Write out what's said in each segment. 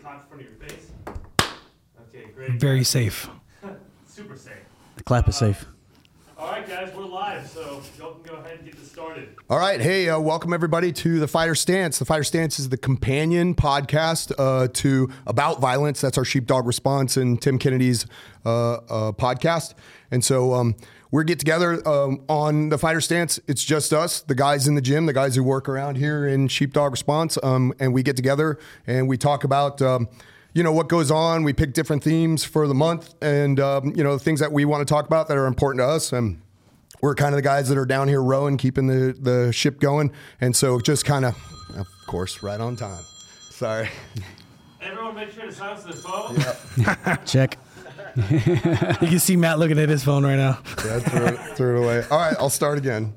clap in front of your face. Okay, great. Very safe. Super safe. The clap is uh, safe. All right, guys, live, so y'all can go ahead and get this started. All right. Hey, uh, welcome everybody to the Fighter's Stance. The Fighter's Stance is the companion podcast uh, to About Violence. That's our Sheepdog Response and Tim Kennedy's uh, uh, podcast. And so um, we get together um, on the Fighter's Stance. It's just us, the guys in the gym, the guys who work around here in Sheepdog Response. Um, and we get together and we talk about. Um, you know what goes on. We pick different themes for the month, and um, you know things that we want to talk about that are important to us. And we're kind of the guys that are down here rowing, keeping the, the ship going. And so just kind of, of course, right on time. Sorry. Everyone, make sure to silence the phone. Yep. Check. You can see Matt looking at his phone right now. Yeah, threw, it, threw it away. All right, I'll start again.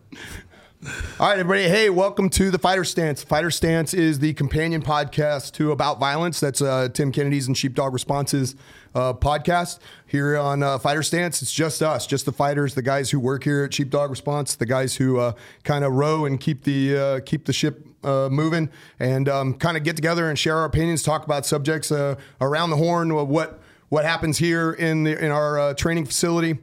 All right, everybody. Hey, welcome to the Fighter's Stance. Fighter's Stance is the companion podcast to About Violence. That's uh, Tim Kennedy's and Sheepdog Responses uh, podcast. Here on uh, Fighter's Stance, it's just us, just the fighters, the guys who work here at Sheepdog Response, the guys who uh, kind of row and keep the uh, keep the ship uh, moving, and um, kind of get together and share our opinions, talk about subjects uh, around the horn, what what happens here in the in our uh, training facility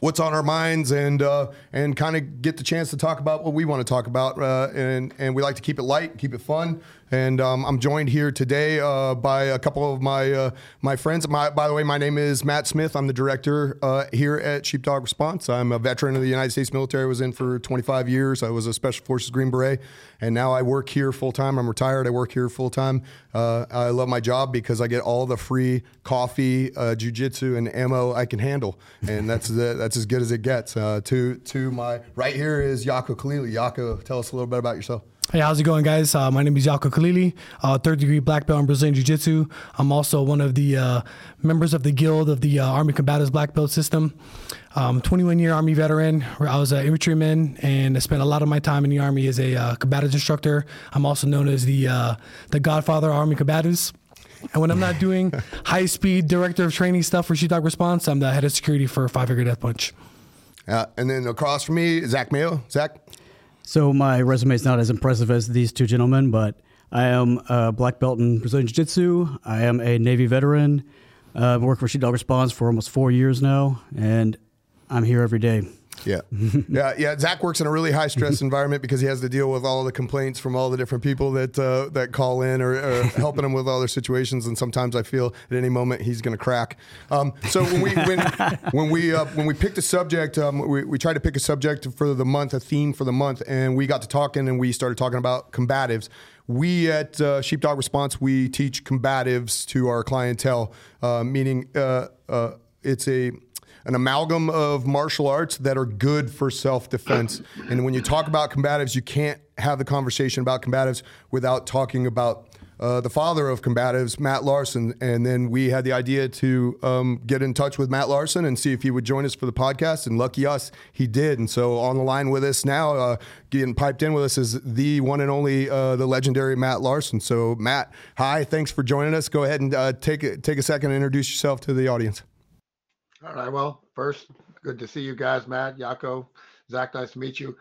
what's on our minds and uh, and kind of get the chance to talk about what we want to talk about uh, and and we like to keep it light keep it fun and um, I'm joined here today uh, by a couple of my uh, my friends. My, by the way, my name is Matt Smith. I'm the director uh, here at Sheepdog Response. I'm a veteran of the United States military. I was in for 25 years. I was a Special Forces Green Beret, and now I work here full time. I'm retired. I work here full time. Uh, I love my job because I get all the free coffee, uh, jujitsu, and ammo I can handle, and that's the, that's as good as it gets. Uh, to to my right here is Yako Khalili. Yako, tell us a little bit about yourself. Hey, how's it going, guys? Uh, my name is Yako Khalili, uh, third degree black belt in Brazilian Jiu Jitsu. I'm also one of the uh, members of the Guild of the uh, Army Combatives Black Belt System. Um, 21 year Army veteran. I was an infantryman and I spent a lot of my time in the Army as a uh, combatives instructor. I'm also known as the uh, the Godfather of Army Combatives. And when I'm not doing high speed director of training stuff for Sheepdog Response, I'm the head of security for Five Finger Death Punch. Uh, and then across from me, Zach Mayo. Zach. So my resume is not as impressive as these two gentlemen, but I am a black belt in Brazilian Jiu-Jitsu. I am a Navy veteran. Uh, I've worked for Sheepdog Response for almost four years now, and I'm here every day. Yeah, yeah, yeah. Zach works in a really high stress environment because he has to deal with all the complaints from all the different people that uh, that call in or, or helping him with all their situations. And sometimes I feel at any moment he's going to crack. Um, so when we when when we uh, when we picked a subject, um, we we tried to pick a subject for the month, a theme for the month, and we got to talking and we started talking about combatives. We at uh, Sheepdog Response we teach combatives to our clientele, uh, meaning uh, uh, it's a an amalgam of martial arts that are good for self defense. and when you talk about combatives, you can't have the conversation about combatives without talking about. Uh, the father of combatives, Matt Larsen, and then we had the idea to um, get in touch with Matt Larsen and see if he would join us for the podcast. And lucky us, he did. And so on the line with us now, uh, getting piped in with us is the one and only, uh, the legendary Matt Larsen. So Matt, hi, thanks for joining us. Go ahead and uh, take take a second and introduce yourself to the audience. All right. Well, first, good to see you guys, Matt, Yako, Zach. Nice to meet you.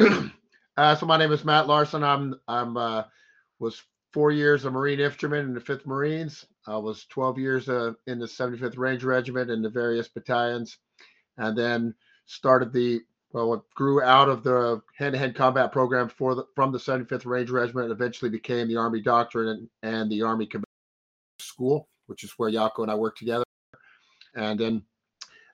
uh, so my name is Matt Larsen. I'm I'm uh, was four years a Marine infantryman in the Fifth Marines. I was 12 years uh, in the 75th Ranger Regiment in the various battalions, and then started the well, it grew out of the hand-to-hand combat program for the, from the 75th Ranger Regiment, eventually became the Army Doctrine and, and the Army Combat School, which is where Yako and I work together. And then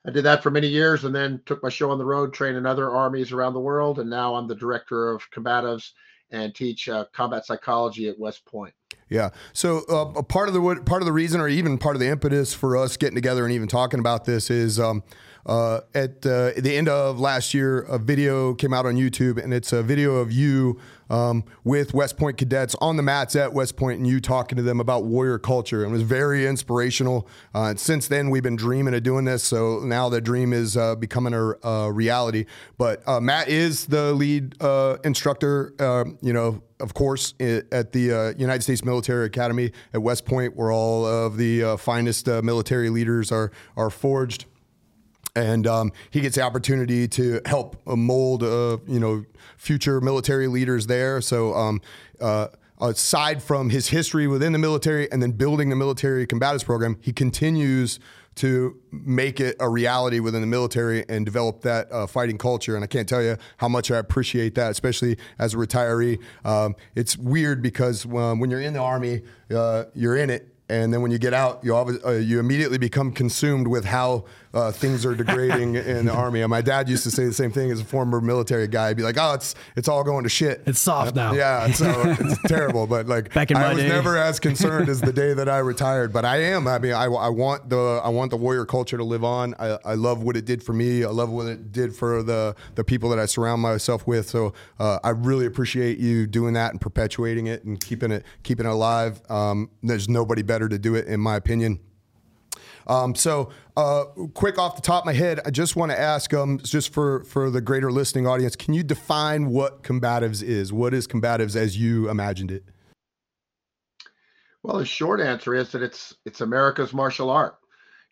I did that for many years and then took my show on the road, trained in other armies around the world. And now I'm the director of combatives and teach uh, combat psychology at West Point. Yeah. So uh, a part of the part of the reason, or even part of the impetus for us getting together and even talking about this, is um, uh, at, uh, the end of last year, a video came out on YouTube, and it's a video of you um, with West Point cadets on the mats at West Point, and you talking to them about warrior culture. And it was very inspirational. Uh, and since then, we've been dreaming of doing this. So now the dream is uh, becoming a, a, reality. But uh, Matt is the lead uh, instructor. Um, you know, of course, at the uh, United States Military Academy at West Point, where all of the uh, finest uh, military leaders are are forged and um, he gets the opportunity to help mold, uh, you know, future military leaders there. So um, uh, aside from his history within the military and then building the military combatives program, he continues to make it a reality within the military and develop that uh, fighting culture. And I can't tell you how much I appreciate that, especially as a retiree. Um, it's weird because um, when you're in the army, uh, you're in it and then when you get out, you always, uh, you immediately become consumed with how uh, things are degrading in the army. And my dad used to say the same thing as a former military guy. He'd be like, "Oh, it's it's all going to shit. It's soft now." Yeah, so it's terrible. But like, Back in I my was day. never as concerned as the day that I retired. But I am. I mean, I, I want the I want the warrior culture to live on. I, I love what it did for me. I love what it did for the the people that I surround myself with. So uh, I really appreciate you doing that and perpetuating it and keeping it keeping it alive. Um, there's nobody better to do it, in my opinion. Um, so, uh, quick off the top of my head, I just want to ask, um, just for for the greater listening audience, can you define what combatives is? What is combatives as you imagined it? Well, the short answer is that it's it's America's martial art.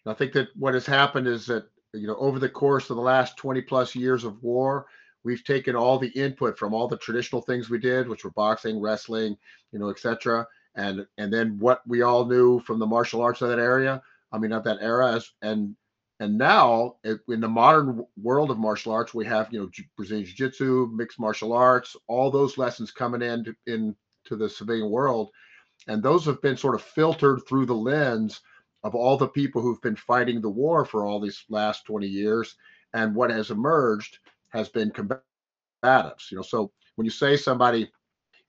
And I think that what has happened is that you know over the course of the last 20 plus years of war, we've taken all the input from all the traditional things we did, which were boxing, wrestling, you know, etc. And and then what we all knew from the martial arts of that area, I mean, of that era, and and now in the modern world of martial arts, we have you know Brazilian Jiu-Jitsu, mixed martial arts, all those lessons coming in into the civilian world. And those have been sort of filtered through the lens of all the people who've been fighting the war for all these last 20 years. And what has emerged has been combatives you know. So when you say somebody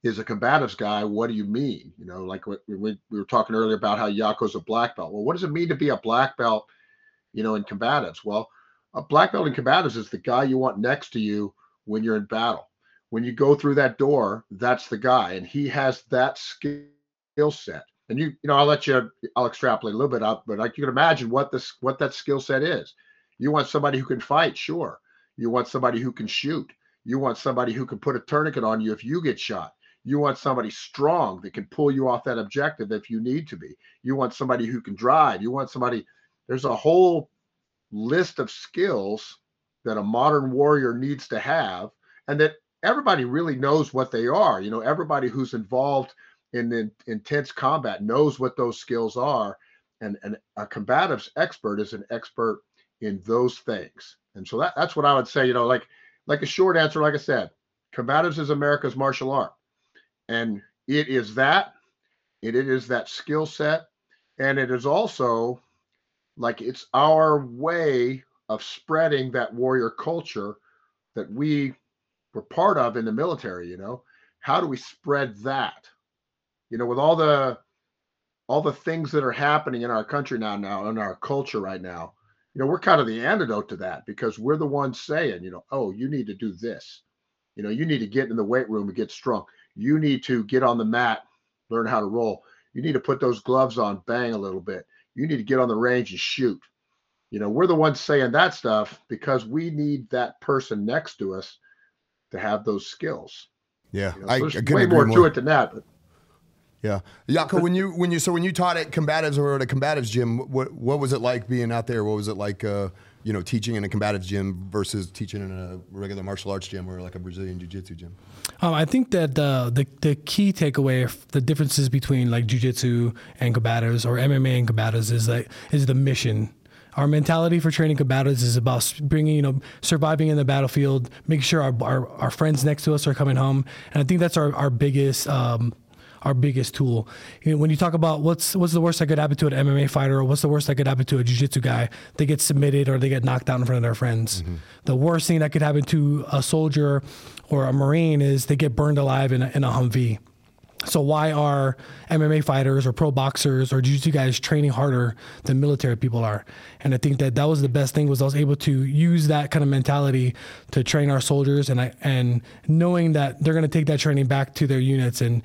is a combatives guy what do you mean you know like what we, we were talking earlier about how yako's a black belt well what does it mean to be a black belt you know in combatives well a black belt in combatives is the guy you want next to you when you're in battle when you go through that door that's the guy and he has that skill skill set. And you, you know, I'll let you, I'll extrapolate a little bit out, but like you can imagine what this, what that skill set is. You want somebody who can fight, sure. You want somebody who can shoot. You want somebody who can put a tourniquet on you if you get shot. You want somebody strong that can pull you off that objective if you need to be. You want somebody who can drive. You want somebody, there's a whole list of skills that a modern warrior needs to have and that everybody really knows what they are. You know, everybody who's involved in, in intense combat knows what those skills are and, and a combatives expert is an expert in those things and so that, that's what i would say you know like like a short answer like i said combatives is america's martial art and it is that it, is that skill set. And it is also like it's our way of spreading that warrior culture that we were part of in the military you know? How do we spread that? You know with all the all the things that are happening in our country now now in our culture right now you know we're kind of the antidote to that because we're the ones saying you know oh you need to do this. You know you need to get in the weight room and get strong you need to get on the mat learn how to roll. You need to put those gloves on bang a little bit. You need to get on the range and shoot. You know we're the ones saying that stuff because we need that person next to us to have those skills. Yeah, you know, I, I there's couldn't way more, more. to it than that but Yeah, Yako, when you when you so when you taught at combatives or at a combatives gym, what what was it like being out there? What was it like, uh, you know, teaching in a combatives gym versus teaching in a regular martial arts gym or like a Brazilian jiu jitsu gym? Um, I think that the, the the key takeaway, the differences between like jiu-jitsu and combatives or MMA and combatives is like is the mission. Our mentality for training combatives is about bringing, you know, surviving in the battlefield, making sure our, our, our friends next to us are coming home, and I think that's our our biggest um, our biggest tool. You know, when you talk about what's what's the worst that could happen to an MMA fighter, or what's the worst that could happen to a jiu-jitsu guy, they get submitted or they get knocked out in front of their friends. Mm-hmm. The worst thing that could happen to a soldier or a marine is they get burned alive in a, in a Humvee. So why are MMA fighters or pro boxers or jiu-jitsu guys training harder than military people are? And I think that that was the best thing was I was able to use that kind of mentality to train our soldiers and I, and knowing that they're going to take that training back to their units and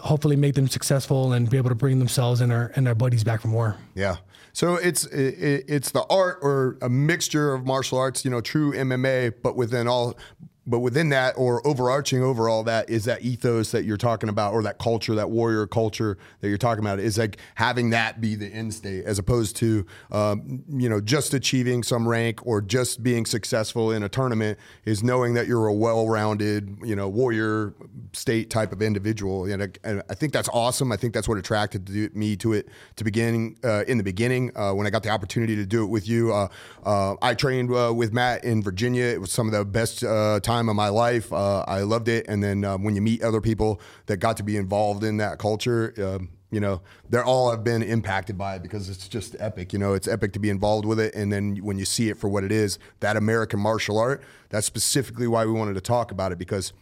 hopefully make them successful and be able to bring themselves and our and their buddies back from war. Yeah. So it's it, it's the art or a mixture of martial arts, you know, true MMA, but within all but within that or overarching over all that is that ethos that you're talking about or that culture that warrior culture that you're talking about is like having that be the end state as opposed to um, you know just achieving some rank or just being successful in a tournament is knowing that you're a well-rounded you know warrior state type of individual. And I, and I think that's awesome. I think that's what attracted me to it to beginning uh, in the beginning uh, when I got the opportunity to do it with you. Uh, uh I trained uh, with Matt in Virginia. It was some of the best uh, time of my life. Uh, I loved it. And then um, when you meet other people that got to be involved in that culture, um, you know, they're all have been impacted by it because it's just epic. You know, it's epic to be involved with it. And then when you see it for what it is, that American martial art, that's specifically why we wanted to talk about it because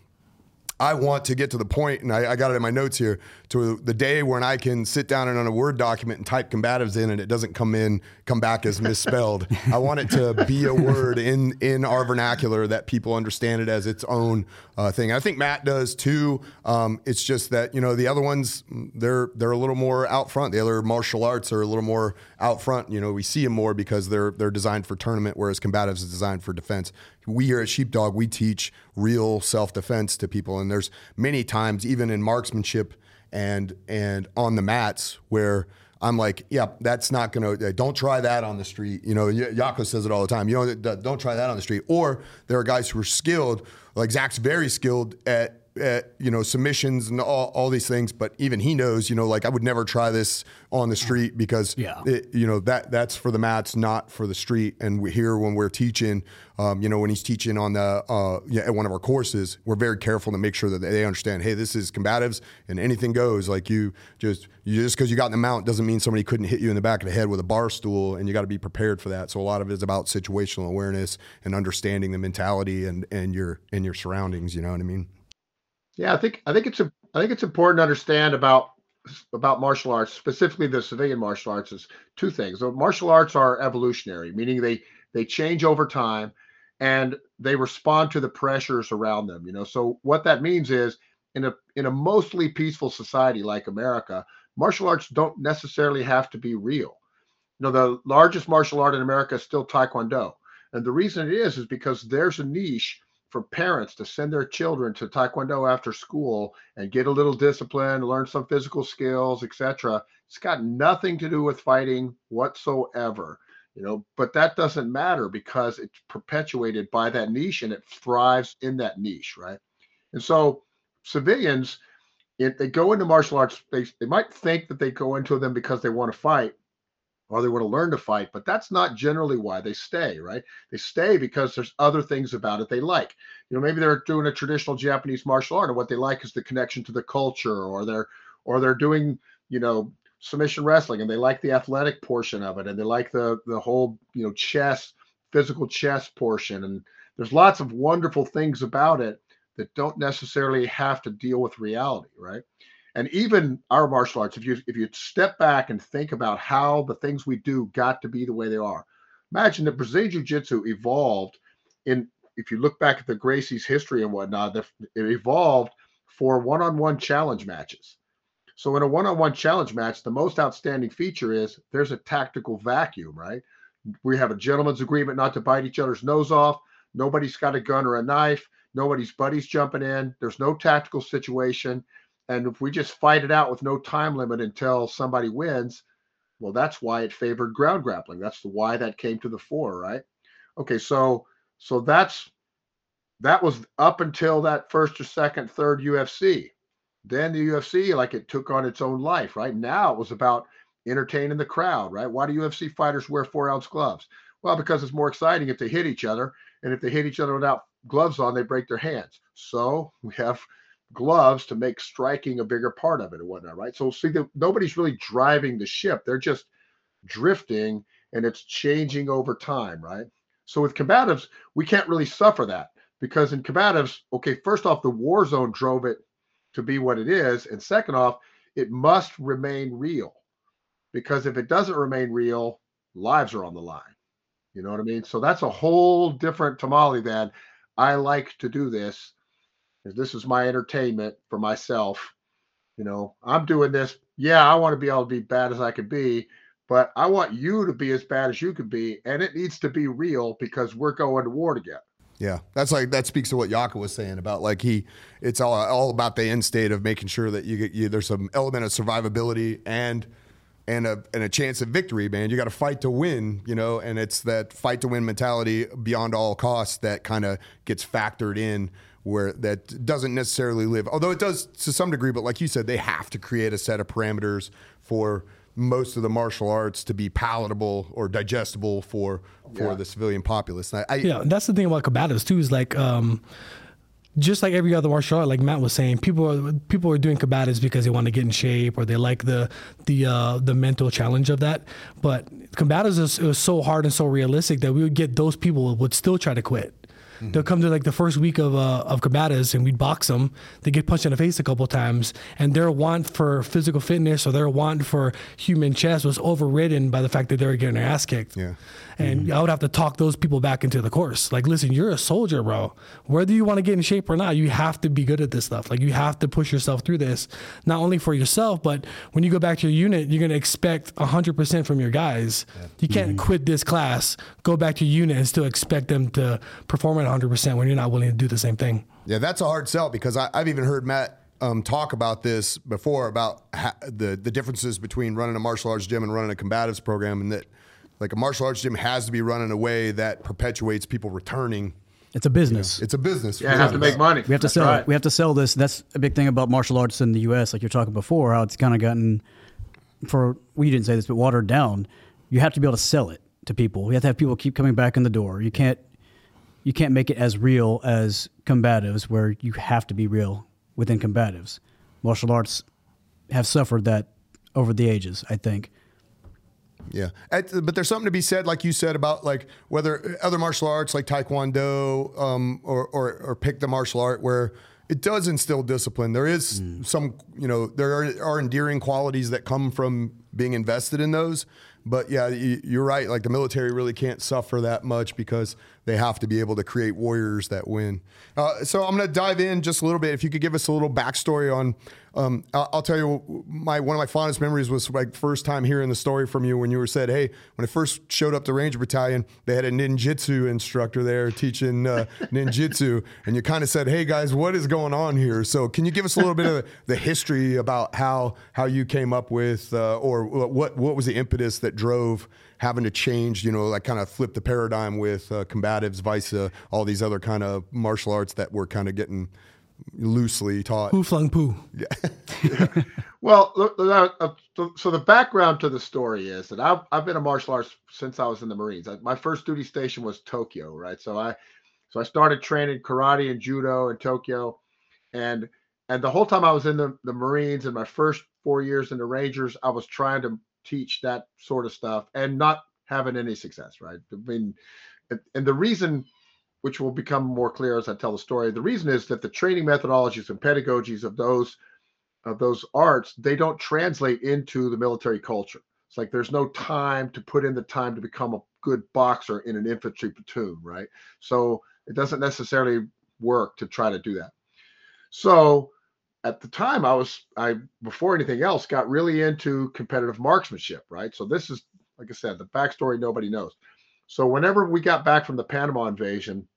I want to get to the point, and I, I, got it in my notes here, to the day when I can sit down and on a Word document and type combatives in, and it doesn't come in, come back as misspelled. I want it to be a word in in our vernacular that people understand it as its own uh, thing. I think Matt does too. Um, it's just that you know the other ones, they're they're a little more out front. The other martial arts are a little more out front. You know, we see them more because they're they're designed for tournament, whereas combatives is designed for defense we here at Sheepdog, we teach real self defense to people. And there's many times, even in marksmanship and and on the mats, where I'm like, yeah, that's not gonna. Uh, don't try that on the street. You know, Yako says it all the time. You know, don't try that on the street. Or there are guys who are skilled, like Zach's very skilled at at you know submissions and all, all these things but even he knows you know like i would never try this on the street because yeah. it, you know that that's for the mats not for the street. And we here when we're teaching um, you know when he's teaching on the uh, yeah, at one of our courses we're very careful to make sure that they understand hey this is combatives and anything goes. Like you just you just because you got in the mount doesn't mean somebody couldn't hit you in the back of the head with a bar stool and you got to be prepared for that. So a lot of it is about situational awareness and understanding the mentality and and your and your surroundings you know what i mean yeah, I think I think it's a I think it's important to understand about about martial arts, specifically the civilian martial arts, is two things. The martial arts are evolutionary, meaning they they change over time and they respond to the pressures around them. You know, so what that means is in a in a mostly peaceful society like America, martial arts don't necessarily have to be real. You know, the largest martial art in America is still Taekwondo. And the reason it is is because there's a niche for parents to send their children to taekwondo after school and get a little discipline learn some physical skills etc it's got nothing to do with fighting whatsoever you know but that doesn't matter because it's perpetuated by that niche and it thrives in that niche right? And so civilians if they go into martial arts they, they might think that they go into them because they want to fight or they want to learn to fight, but that's not generally why they stay, right? They stay because there's other things about it they like. You know, maybe they're doing a traditional Japanese martial art and what they like is the connection to the culture or they're or they're doing, you know, submission wrestling and they like the athletic portion of it and they like the the whole, you know, chess, physical chess portion and there's lots of wonderful things about it that don't necessarily have to deal with reality, right? And even our martial arts if you if you step back and think about how the things we do got to be the way they are imagine that brazilian jiu-jitsu evolved in if you look back at the gracie's history and whatnot it evolved for one-on-one challenge matches. So in a one-on-one challenge match the most outstanding feature is there's a tactical vacuum right? We have a gentleman's agreement not to bite each other's nose off. Nobody's got a gun or a knife. Nobody's buddies jumping in. There's no tactical situation and if we just fight it out with no time limit until somebody wins, well, that's why it favored ground grappling. That's the why that came to the fore, right? Okay, so so that's that was up until that first or second, third UFC. Then the UFC, like it took on its own life, right? Now it was about entertaining the crowd, right? Why do UFC fighters wear four ounce gloves? Well, because it's more exciting if they hit each other. And if they hit each other without gloves on, they break their hands. So we have gloves to make striking a bigger part of it and whatnot, right? So see that nobody's really driving the ship; they're just drifting, and it's changing over time, right? So with combatives, we can't really suffer that because in combatives, okay, first off, the war zone drove it to be what it is, and second off, it must remain real because if it doesn't remain real, lives are on the line. You know what I mean? So that's a whole different tamale than I like to do this this is my entertainment for myself. You know, I'm doing this. Yeah, I want to be able to be bad as I could be, but I want you to be as bad as you could be, and it needs to be real because we're going to war together. Yeah, that's like that speaks to what Yako was saying about like he, it's all all about the end state of making sure that you get you, there's some element of survivability and and a and a chance of victory, man. You got to fight to win, you know, and it's that fight to win mentality beyond all costs that kind of gets factored in where that doesn't necessarily live, although it does to some degree. But like you said, they have to create a set of parameters for most of the martial arts to be palatable or digestible for for Yeah. the civilian populace. I, I, Yeah, that's the thing about combatives too. Is like, um, just like every other martial art, like Matt was saying, people are people are doing combatives because they want to get in shape or they like the the uh, the mental challenge of that. But combatives is, it was so hard and so realistic that we would get those people would still try to quit. They'll come to like the first week of uh, of combatives and we'd box them. They get punched in the face a couple times, and their want for physical fitness or their want for human chess was overridden by the fact that they were getting their ass kicked. Yeah. And I would have to talk those people back into the course. Like, listen, you're a soldier, bro. Whether you want to get in shape or not, you have to be good at this stuff. Like, you have to push yourself through this, not only for yourself, but when you go back to your unit, you're going to expect 100% from your guys. You can't quit this class, go back to your unit, and still expect them to perform at 100% when you're not willing to do the same thing. Yeah, that's a hard sell because I, I've even heard Matt um, talk about this before about ha- the the differences between running a martial arts gym and running a combatives program, and that like a martial arts gym has to be run in a way that perpetuates people returning. It's a business. It's a business. Yeah, you have to make money. We have to That's sell. right. We have to sell this. That's a big thing about martial arts in the U.S. Like you're talking before, how it's kind of gotten for. Well, didn't say this, but watered down. You have to be able to sell it to people. You have to have people keep coming back in the door. You can't. You can't make it as real as combatives, where you have to be real within combatives. Martial arts have suffered that over the ages. I think. Yeah, At- but there's something to be said, like you said, about like whether other martial arts like Taekwondo um, or, or or pick the martial art where it does instill discipline. There is some, you know, there are, are endearing qualities that come from being invested in those. But yeah, you- you're right. Like the military really can't suffer that much because they have to be able to create warriors that win. Uh, so I'm going to dive in just a little bit. If you could give us a little backstory on, um, I'll, I'll tell you, my one of my fondest memories was like first time hearing the story from you when you were said, "Hey, when I first showed up to Ranger Battalion, they had a ninjutsu instructor there teaching uh, ninjutsu, and you kind of said, "Hey guys, what is going on here?" So can you give us a little bit of the history about how how you came up with, uh, or what what was the impetus that drove having to change, you know, like kind of flip the paradigm with uh, combatives, vice uh, all these other kind of martial arts that were kind of getting loosely taught. Who flung poo? Yeah. Well, look, look, uh, so- so the background to the story is that I've, I've been a martial arts since I was in the Marines. I, my first duty station was Tokyo, right? So I, so I started training karate and judo in Tokyo, and and the whole time I was in the, the Marines and my first four years in the Rangers, I was trying to teach that sort of stuff and not having any success, right? I mean, and- and the reason, which will become more clear as I tell the story, the reason is that the training methodologies and pedagogies of those of those arts, they don't translate into the military culture. It's like there's no time to put in the time to become a good boxer in an infantry platoon, right? So it doesn't necessarily work to try to do that. So at the time, I was I before anything else got really into competitive marksmanship, right? So this is like I said, the backstory nobody knows. So whenever we got back from the Panama invasion,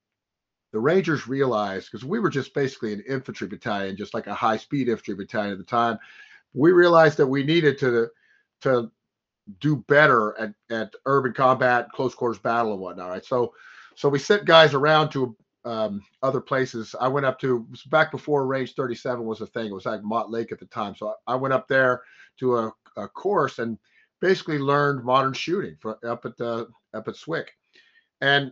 the Rangers realized because we were just basically an infantry battalion, just like a high speed infantry battalion at the time. We realized that we needed to to do better at, at urban combat, close quarters battle, and whatnot. Right. So so we sent guys around to um, other places. I went up to back before Range 37 was a thing. It was like Mott Lake at the time. So I, I went up there to a, a course and basically learned modern shooting for, up at the up at Swick. And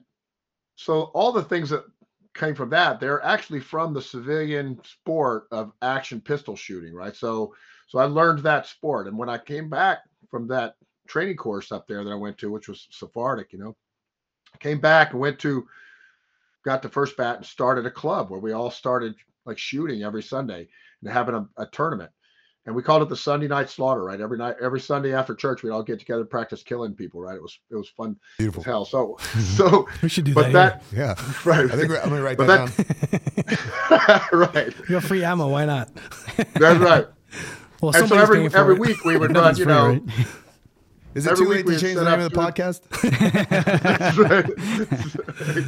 so all the things that came from that, they're actually from the civilian sport of action pistol shooting, right? So so I learned that sport. And when I came back from that training course up there that I went to, which was Sephardic, you know, came back and went to got the first bat and started a club where we all started like shooting every Sunday and having a, a tournament. And we called it the Sunday night slaughter, right? Every night, every Sunday after church, we'd all get together and practice killing people, right? It was it was fun Beautiful. as hell. So mm-hmm. so We should do but that. that Yeah, right. I think we're, I'm gonna write But that, that- down. right. You have free ammo. Why not? That's right. Well, And so every every it. week we would run, you know, right? Is it every too late to change the name of the up podcast? That's right.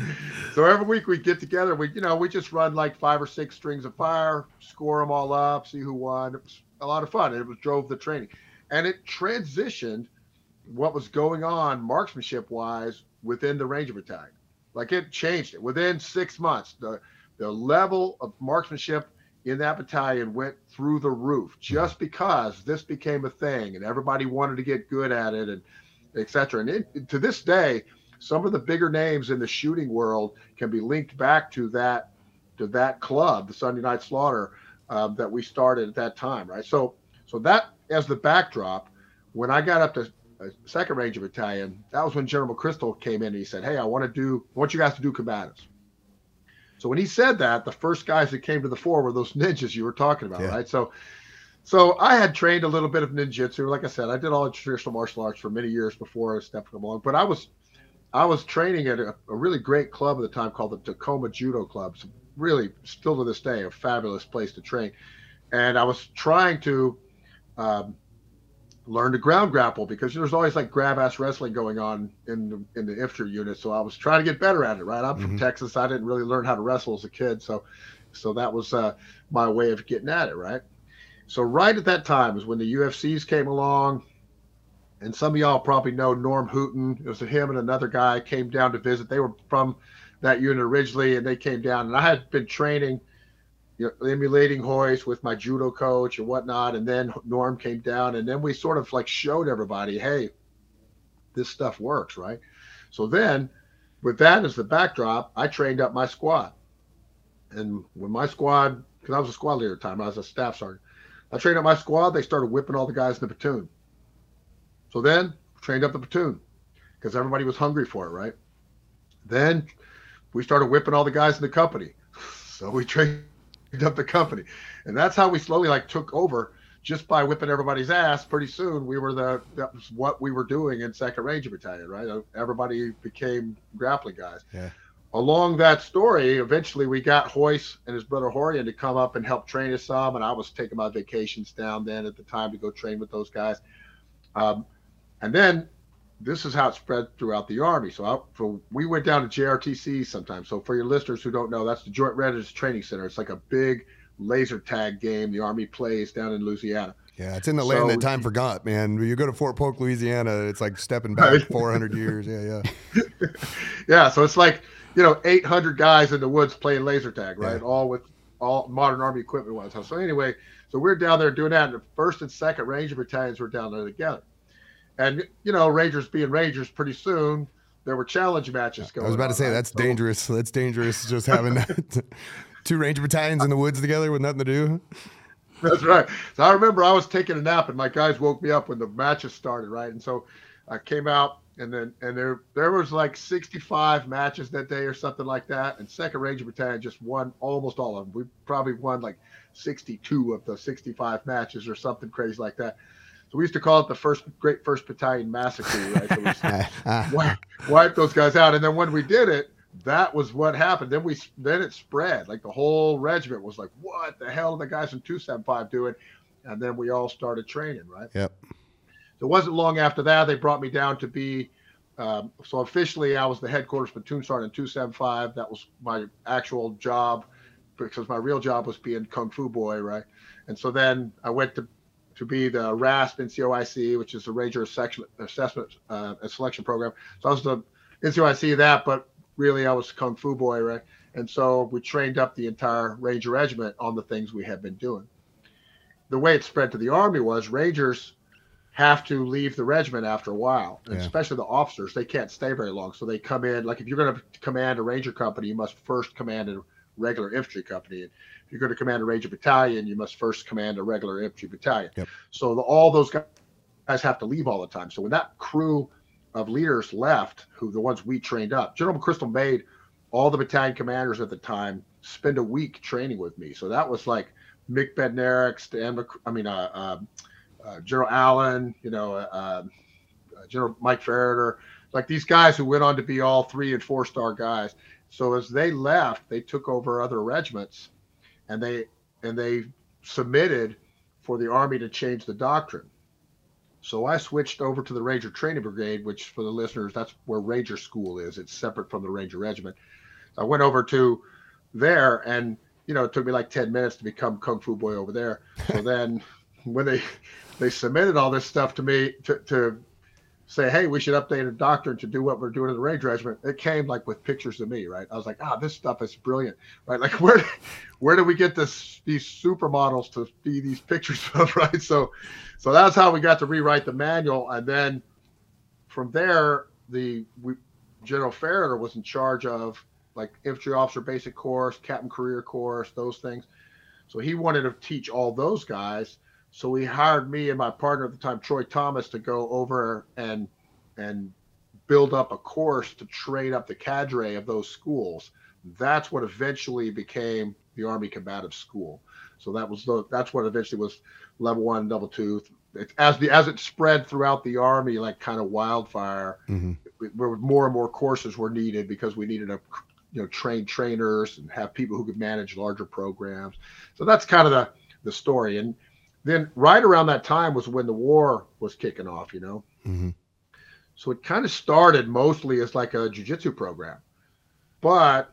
so every week we get together. We, you know, we just run like five or six strings of fire, score them all up, see who won. It was a lot of fun. It was drove the training, and it transitioned what was going on marksmanship wise within the Ranger Battalion. Like it changed it within six months. The the level of marksmanship in that battalion went through the roof just because this became a thing and everybody wanted to get good at it and etc. And it, to this day, some of the bigger names in the shooting world can be linked back to that to that club, the Sunday Night Slaughter, um, that we started at that time, right? So, so that as the backdrop, when I got up to uh, Second Ranger Battalion, that was when General McChrystal came in and he said, "Hey, I want to do, I want you guys to do combatives." So when he said that, the first guys that came to the fore were those ninjas you were talking about, Yeah. right? So, so I had trained a little bit of ninjutsu. Like I said, I did all the traditional martial arts for many years before I stepped along. But I was, I was training at a, a really great club at the time called the Tacoma Judo Club. Really, still to this day, a fabulous place to train. And I was trying to um, learn to ground grapple because there's always like grab ass wrestling going on in the, in the infantry unit. So I was trying to get better at it. Right, I'm from Mhm. Texas. I didn't really learn how to wrestle as a kid, so so that was uh, my way of getting at it. Right. So right at that time is when the UFCs came along, and some of y'all probably know Norm Hooten. It was him and another guy came down to visit. They were from that unit originally, and they came down. And I had been training, you know, emulating hoist with my judo coach and whatnot. And then Norm came down, and then we sort of like showed everybody, hey, this stuff works, right? So then, with that as the backdrop, I trained up my squad. And when my squad, because I was a squad leader at the time, I was a staff sergeant. I trained up my squad. They started whipping all the guys in the platoon. So then trained up the platoon because everybody was hungry for it, right? Then we started whipping all the guys in the company. So we trained up the company. And that's how we slowly like took over just by whipping everybody's ass. Pretty soon we were the that was what we were doing in Second Ranger Battalion, right? Everybody became grappling guys. Yeah. Along that story, eventually we got Royce and his brother Rorion to come up and help train us some. And I was taking my vacations down then at the time to go train with those guys. Um, and then this is how it spread throughout the army. So, I, so we went down to JRTC sometimes. So for your listeners who don't know, that's the Joint Readiness Training Center. It's like a big laser tag game the army plays down in Louisiana. Yeah, it's in the land that time forgot, man. You go to Fort Polk, Louisiana, it's like stepping back 400 years. Yeah, yeah. Yeah, so it's like you know 800 guys in the woods playing laser tag, right? Yeah. All with all modern army equipment was. So anyway, so we're down there doing that, and the first and second Ranger battalions were down there together. And you know, Rangers being Rangers, pretty soon there were challenge matches going. I was about to say that's So- dangerous. That's dangerous. Just having two ranger battalions in the woods together with nothing to do. That's right. So I remember I was taking a nap and my guys woke me up when the matches started, right? And so I came out and then and there there was like 65 matches that day or something like that. And Second Ranger Battalion just won almost all of them. We probably won like 62 of the 65 matches or something crazy like that. So we used to call it the first Great First Battalion Massacre, right? So wipe, wipe those guys out. And then when we did it, that was what happened. Then we then it spread. Like the whole regiment was like, "What the hell are the guys from 275 doing?" And then we all started training, right? Yep. So it wasn't long after that they brought me down to be. Um, so officially, I was the headquarters platoon sergeant in 275. That was my actual job, because my real job was being kung fu boy, right? And so then I went to to be the RASP NCOIC, which is the Ranger Assessment uh, and Selection Program. So I was the NCOIC of that, but really I was kung fu boy, right? And so we trained up the entire Ranger Regiment on the things we had been doing. The way it spread to the Army was Rangers have to leave the regiment after a while, Yeah. especially the officers. They can't stay very long, so they come in. Like if you're going to command a Ranger company, you must first command a regular infantry company. And you're going to command a Ranger battalion, you must first command a regular infantry battalion. Yep. So the, all those guys have to leave all the time. So when that crew of leaders left, who the ones we trained up, General McChrystal made all the battalion commanders at the time spend a week training with me. So that was like Mick Bednarek, Stan, Mc, I mean, uh, um, uh, General Allen, you know, uh, uh, General Mike Ferriter, like these guys who went on to be all three and four star guys. So as they left, they took over other regiments, and they and they submitted for the army to change the doctrine. So I switched over to the Ranger Training Brigade, which for the listeners, that's where Ranger School is. It's separate from the Ranger Regiment. I went over to there, and you know, it took me like ten minutes to become kung fu boy over there. So then, when they they submitted all this stuff to me to, to say, hey, we should update a doctrine to do what we're doing in the range regiment. It came like with pictures of me, right? I was like, ah, this stuff is brilliant, right? Like where where do we get this these supermodels to be these pictures of, right? So so that's how we got to rewrite the manual, and then from there, the we, General Ferriter was in charge of like infantry officer basic course, captain career course, those things. So he wanted to teach all those guys so he hired me and my partner at the time, Troy Thomas, to go over and and build up a course to train up the cadre of those schools. That's what eventually became the Army Combative School. So that was the that's what eventually was level one, level two. It, as the as it spread throughout the army like kind of wildfire, mm-hmm. where more and more courses were needed because we needed a you know train trainers and have people who could manage larger programs. So that's kind of the the story. And then right around that time was when the war was kicking off, you know. Mm-hmm. So it kind of started mostly as like a jujitsu program, but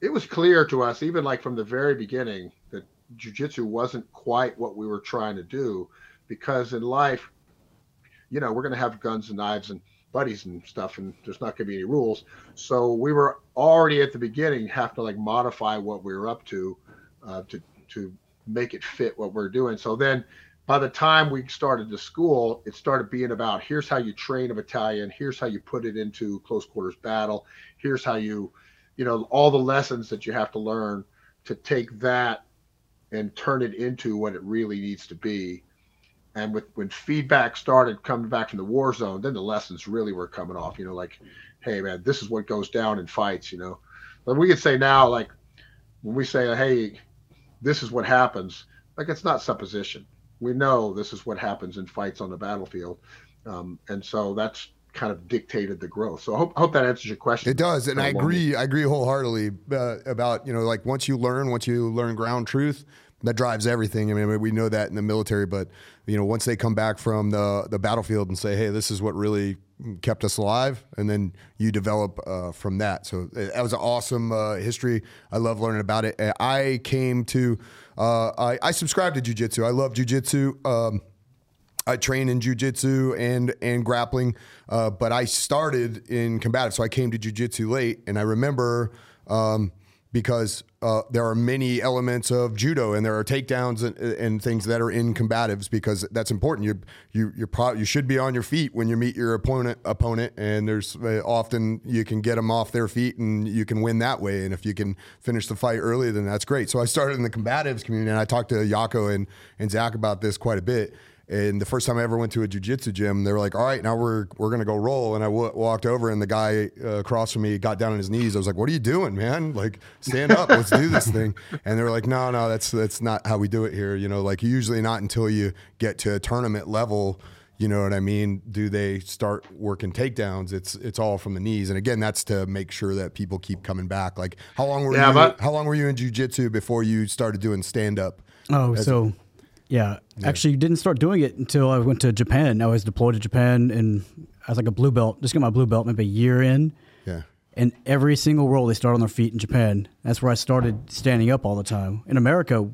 it was clear to us, even like from the very beginning, that jujitsu wasn't quite what we were trying to do, because in life, you know, we're going to have guns and knives and buddies and stuff, and there's not going to be any rules. So we were already at the beginning have to like modify what we were up to, uh, to to make it fit what we're doing. So then by the time we started the school, it started being about here's how you train a battalion, here's how you put it into close quarters battle, here's how you, you know, all the lessons that you have to learn to take that and turn it into what it really needs to be. And with when feedback started coming back from the war zone, then the lessons really were coming off. You know, like, hey man, this is what goes down in fights. You know, but we could say now, like, when we say, hey, this is what happens. Like it's not supposition. We know this is what happens in fights on the battlefield, um, and so that's kind of dictated the growth. So I hope, I hope that answers your question. It does, and I agree. I agree wholeheartedly uh, about you know like once you learn, once you learn ground truth, that drives everything. I mean, we know that in the military, but you know, once they come back from the the battlefield and say, "Hey, this is what really kept us alive," and then you develop uh, from that. So uh, that was an awesome uh, history. I love learning about it. I came to, uh, I, I subscribed to jujitsu. I love jujitsu. Um, I train in jujitsu and and grappling, uh, but I started in combative, so I came to jujitsu late, and I remember. Um, because uh, there are many elements of judo and there are takedowns and, and, things that are in combatives because that's important. You you you pro- you should be on your feet when you meet your opponent opponent and there's uh, often you can get them off their feet and you can win that way. And if you can finish the fight early, then that's great. So I started in the combatives community and I talked to Yako and and Zach about this quite a bit. And the first time I ever went to a jujitsu gym, they were like, "All right, now we're we're gonna go roll." And I w- walked over, and the guy uh, across from me got down on his knees. I was like, "What are you doing, man? Like, stand up, let's do this thing." And they were like, "No, no, that's that's not how we do it here. You know, like usually not until you get to a tournament level." You know what I mean? Do they start working takedowns? It's it's all from the knees, and again, that's to make sure that people keep coming back. Like, how long were yeah, you? But- how long were you in jujitsu before you started doing stand up? Oh, so yeah. yeah. Actually, didn't start doing it until I went to Japan. I was deployed to Japan and I was like a blue belt, just got my blue belt maybe a year in. Yeah. And every single roll, they start on their feet in Japan. That's where I started standing up all the time. In America,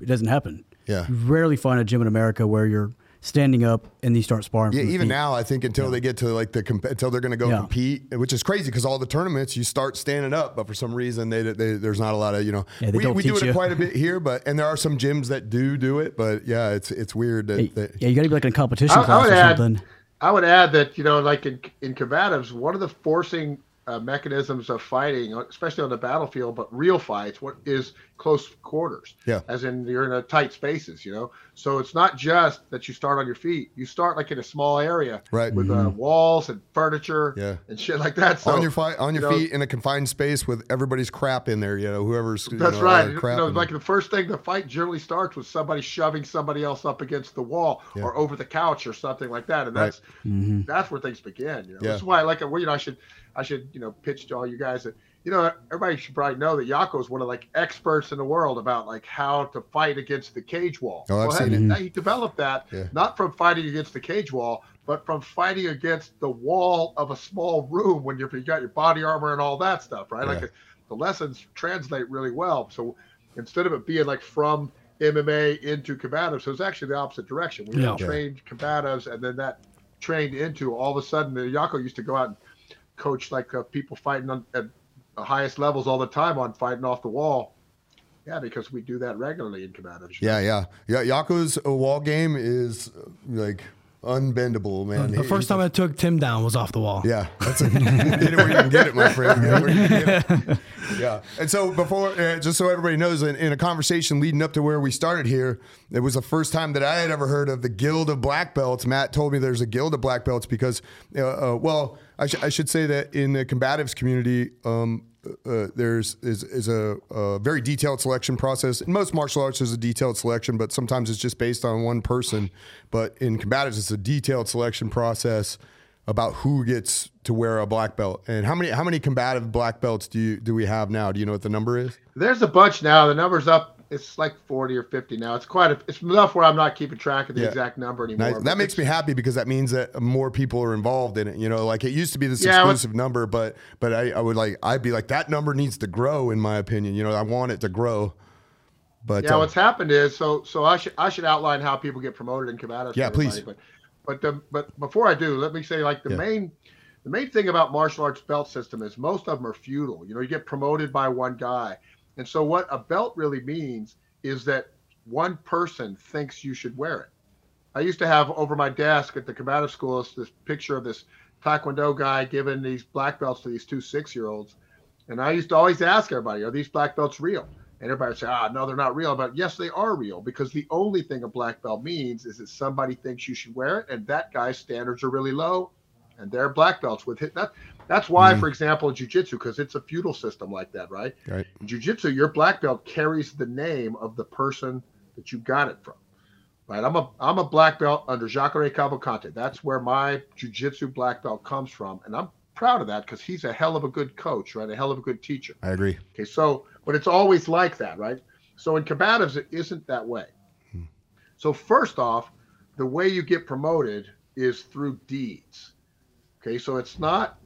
it doesn't happen. Yeah. You rarely find a gym in America where you're standing up and you start sparring. Yeah, even now, I think until yeah. they get to like the comp- until they're going to go yeah. compete, which is crazy because all the tournaments you start standing up, but for some reason they, they there's not a lot of you know. Yeah, we we do it you. quite a bit here, but and there are some gyms that do do it, but yeah, it's it's weird that, hey, that yeah, you got to be like in a competition I, class I or add, something. I would add that you know, like in in combatives, one of the forcing uh, mechanisms of fighting, especially on the battlefield, but real fights, what is close quarters? Yeah. As in you're in a tight spaces, you know. So it's not just that you start on your feet. You start like in a small area, right, with uh, mm-hmm. uh, walls and furniture, yeah. and shit like that. So on your fight, on your you feet know, in a confined space with everybody's crap in there. You know, whoever's that's know, right. You know, like the first thing the fight generally starts with somebody shoving somebody else up against the wall yeah. or over the couch or something like that, and that's right. mm-hmm. that's where things begin. You know, yeah. that's why I like it. Well, you know, I should I should, you know, pitch to all you guys that, you know, everybody should probably know that Yako is one of like experts in the world about like how to fight against the cage wall. Oh, I've well, seen it. He developed that yeah. not from fighting against the cage wall, but from fighting against the wall of a small room when you've got your body armor and all that stuff, right? Yeah. Like the lessons translate really well. So instead of it being like from MMA into combatives, so it's actually the opposite direction. We Yeah. had trained combatives, and then that trained into all of a sudden. The Yako used to go out and coach like uh, people fighting on, at the highest levels all the time on fighting off the wall. Yeah, because we do that regularly in combatives. Yeah, yeah, yeah. Yako's uh, wall game is uh, like unbendable, man. The He- first time I took Tim down was off the wall. Yeah, that's a, get it where you can get it, my friend. Get it where you can get it. Yeah, and so before, uh, just so everybody knows, in, in a conversation leading up to where we started here, it was the first time that I had ever heard of the Guild of Black Belts. Matt told me there's a Guild of Black Belts because, uh, uh, well, I, sh- I should say that in the combatives community, um, uh, there's is, is a, a very detailed selection process. In most martial arts, there's a detailed selection, but sometimes it's just based on one person. But in combatives, it's a detailed selection process about who gets to wear a black belt and how many how many combative black belts do you do we have now? Do you know what the number is? There's a bunch now. The number's up. It's like 40 or 50 now. It's quite a, it's enough where I'm not keeping track of the Yeah. exact number anymore. Nice. That makes me happy because that means that more people are involved in it. You know, like it used to be this Yeah, exclusive number, but but I, I would like I'd be like that number needs to grow in my opinion. You know, I want it to grow. But Yeah, uh, what's happened is so so I should I should outline how people get promoted in combatives. Yeah, please. But but the, but before I do, let me say like the Yeah. main the main thing about martial arts belt system is most of them are feudal. You know, you get promoted by one guy, and so what a belt really means is that one person thinks you should wear it. I used to have over my desk at the combative school this- picture of this Taekwondo guy giving these black belts to these two six year olds. And I used to always ask everybody, are these black belts real? And everybody would say, ah, no, they're not real. But yes, they are real because the only thing a black belt means is that somebody thinks you should wear it, and that guy's standards are really low, and they're black belts with it. That that's why, mm-hmm. for example, in jujitsu, because it's a feudal system like that, right? Right. In jujitsu, your black belt carries the name of the person that you got it from. Right. I'm a I'm a black belt under Jacare Cavalcanti. That's where my jujitsu black belt comes from, and I'm proud of that because he's a hell of a good coach, right? A hell of a good teacher. I agree. Okay, so but it's always like that, right? So in combatives, it isn't that way. Hmm. So first off, the way you get promoted is through deeds. Okay, so it's not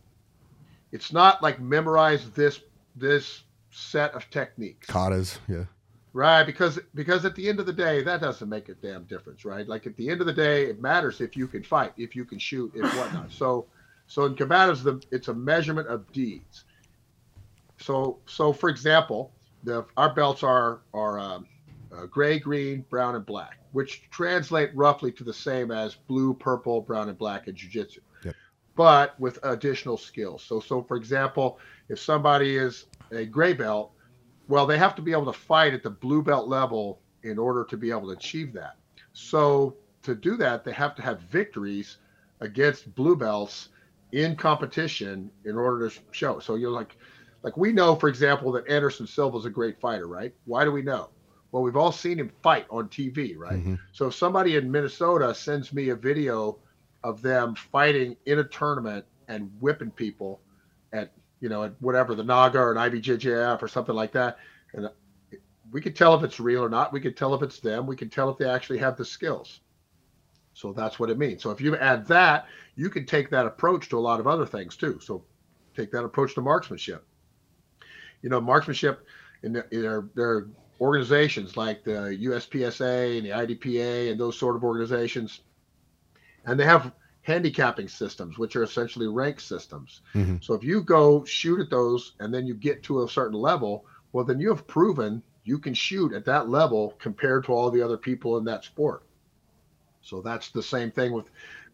it's not like memorize this this set of techniques. Katas, yeah. Right, because because at the end of the day, that doesn't make a damn difference, right? Like at the end of the day, it matters if you can fight, if you can shoot, if whatnot. So, so in combatives, the it's a measurement of deeds. So, so for example, the our belts are are um, uh, gray, green, brown, and black, which translate roughly to the same as blue, purple, brown, and black in jujitsu. But with additional skills. So, so for example, if somebody is a gray belt well, they have to be able to fight at the blue belt level in order to be able to achieve that. So to do that, they have to have victories against blue belts in competition in order to show. So you're like, like we know, for example, that Anderson Silva is a great fighter, right? Why do we know? Well, we've all seen him fight on TV, right? Mhm. So if somebody in Minnesota sends me a video of them fighting in a tournament and whipping people at you know, at whatever the Naga or an IBJJF or something like that. And we could tell if it's real or not. We could tell if it's them. We can tell if they actually have the skills. So that's what it means. So if you add that, you can take that approach to a lot of other things too. So take that approach to marksmanship. You know, marksmanship the, in their, their organizations like the USPSA and the IDPA and those sort of organizations, and they have handicapping systems, which are essentially rank systems. Mhm. So if you go shoot at those and then you get to a certain level, well, then you have proven you can shoot at that level compared to all the other people in that sport. So that's the same thing with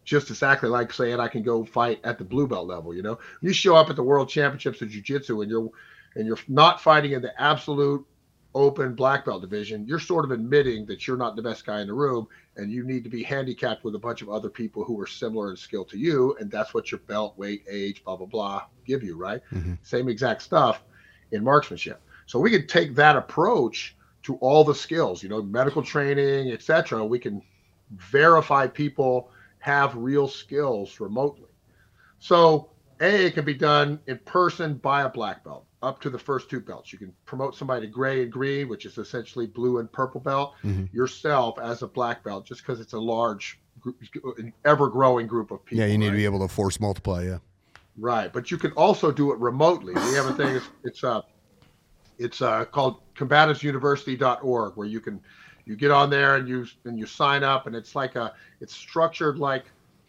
just exactly like saying I can go fight at the blue belt level. You know, you show up at the world championships of jiu-jitsu and you're and you're not fighting in the absolute open black belt division. You're sort of admitting that you're not the best guy in the room and you need to be handicapped with a bunch of other people who are similar in skill to you, and that's what your belt, weight, age, blah blah blah give you, right? Mhm. Same exact stuff in marksmanship. So we can take that approach to all the skills, you know, medical training, etc. We can verify people have real skills remotely. So A it can be done in person by a black belt up to the first two belts. You can promote somebody to gray and green, which is essentially blue and purple belt, Mhm. yourself as a black belt, just because it's a large, ever growing group of people. Yeah, you need to be able to force multiply. Yeah. Right, but you can also do it remotely. We have a thing. It's, it's uh, it's uh, called combativesuniversity.org, where you can you get on there and you and you sign up, and it's like a it's structured like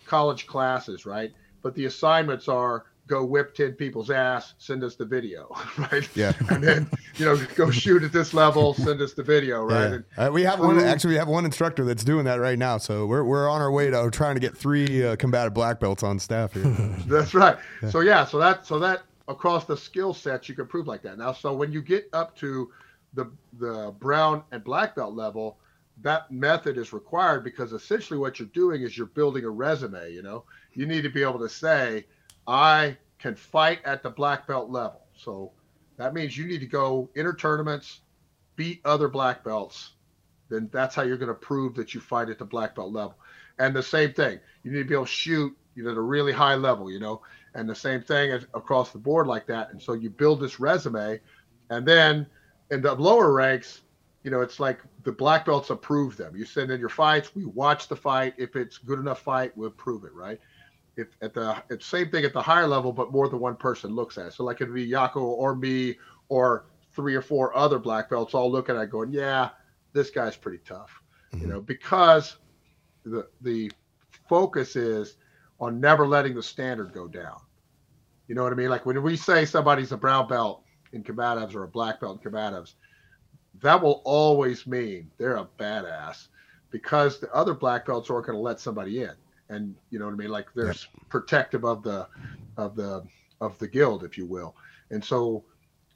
college classes, right? But the assignments are go whip 10 people's ass, send us the video, right? Yeah. And then, you know, go shoot at this level, send us the video, right? Yeah. And Uh, we have one. Actually, we have one instructor that's doing that right now. So we're, we're on our way to trying to get three uh, combative black belts on staff here. That's right. So yeah, so that so that across the skill sets you can prove like that. Now, so when you get up to the the brown and black belt level, that method is required because essentially what you're doing is you're building a resume. You know, you need to be able to say, I can fight at the black belt level. So that means you need to go inter tournaments, beat other black belts. Then that's how you're going to prove that you fight at the black belt level. And the same thing, you need to be able to shoot you know, at a really high level, you know, and the same thing across the board like that. And so you build this resume, and then in the lower ranks, you know, it's like the black belts approve them. You send in your fights, we watch the fight. If it's good enough fight, we'll approve it, right? If at the it's same thing at the higher level, but more than one person looks at it. So like it'd be Yako or me or three or four other black belts all looking at it going, yeah, this guy's pretty tough, you mm-hmm. know, because the the focus is on never letting the standard go down. You know what I mean? Like when we say somebody's a brown belt in combatives or a black belt in combatives, that will always mean they're a badass because the other black belts aren't going to let somebody in. And you know what I mean? Like there's protective of the of the of the guild, if you will. And so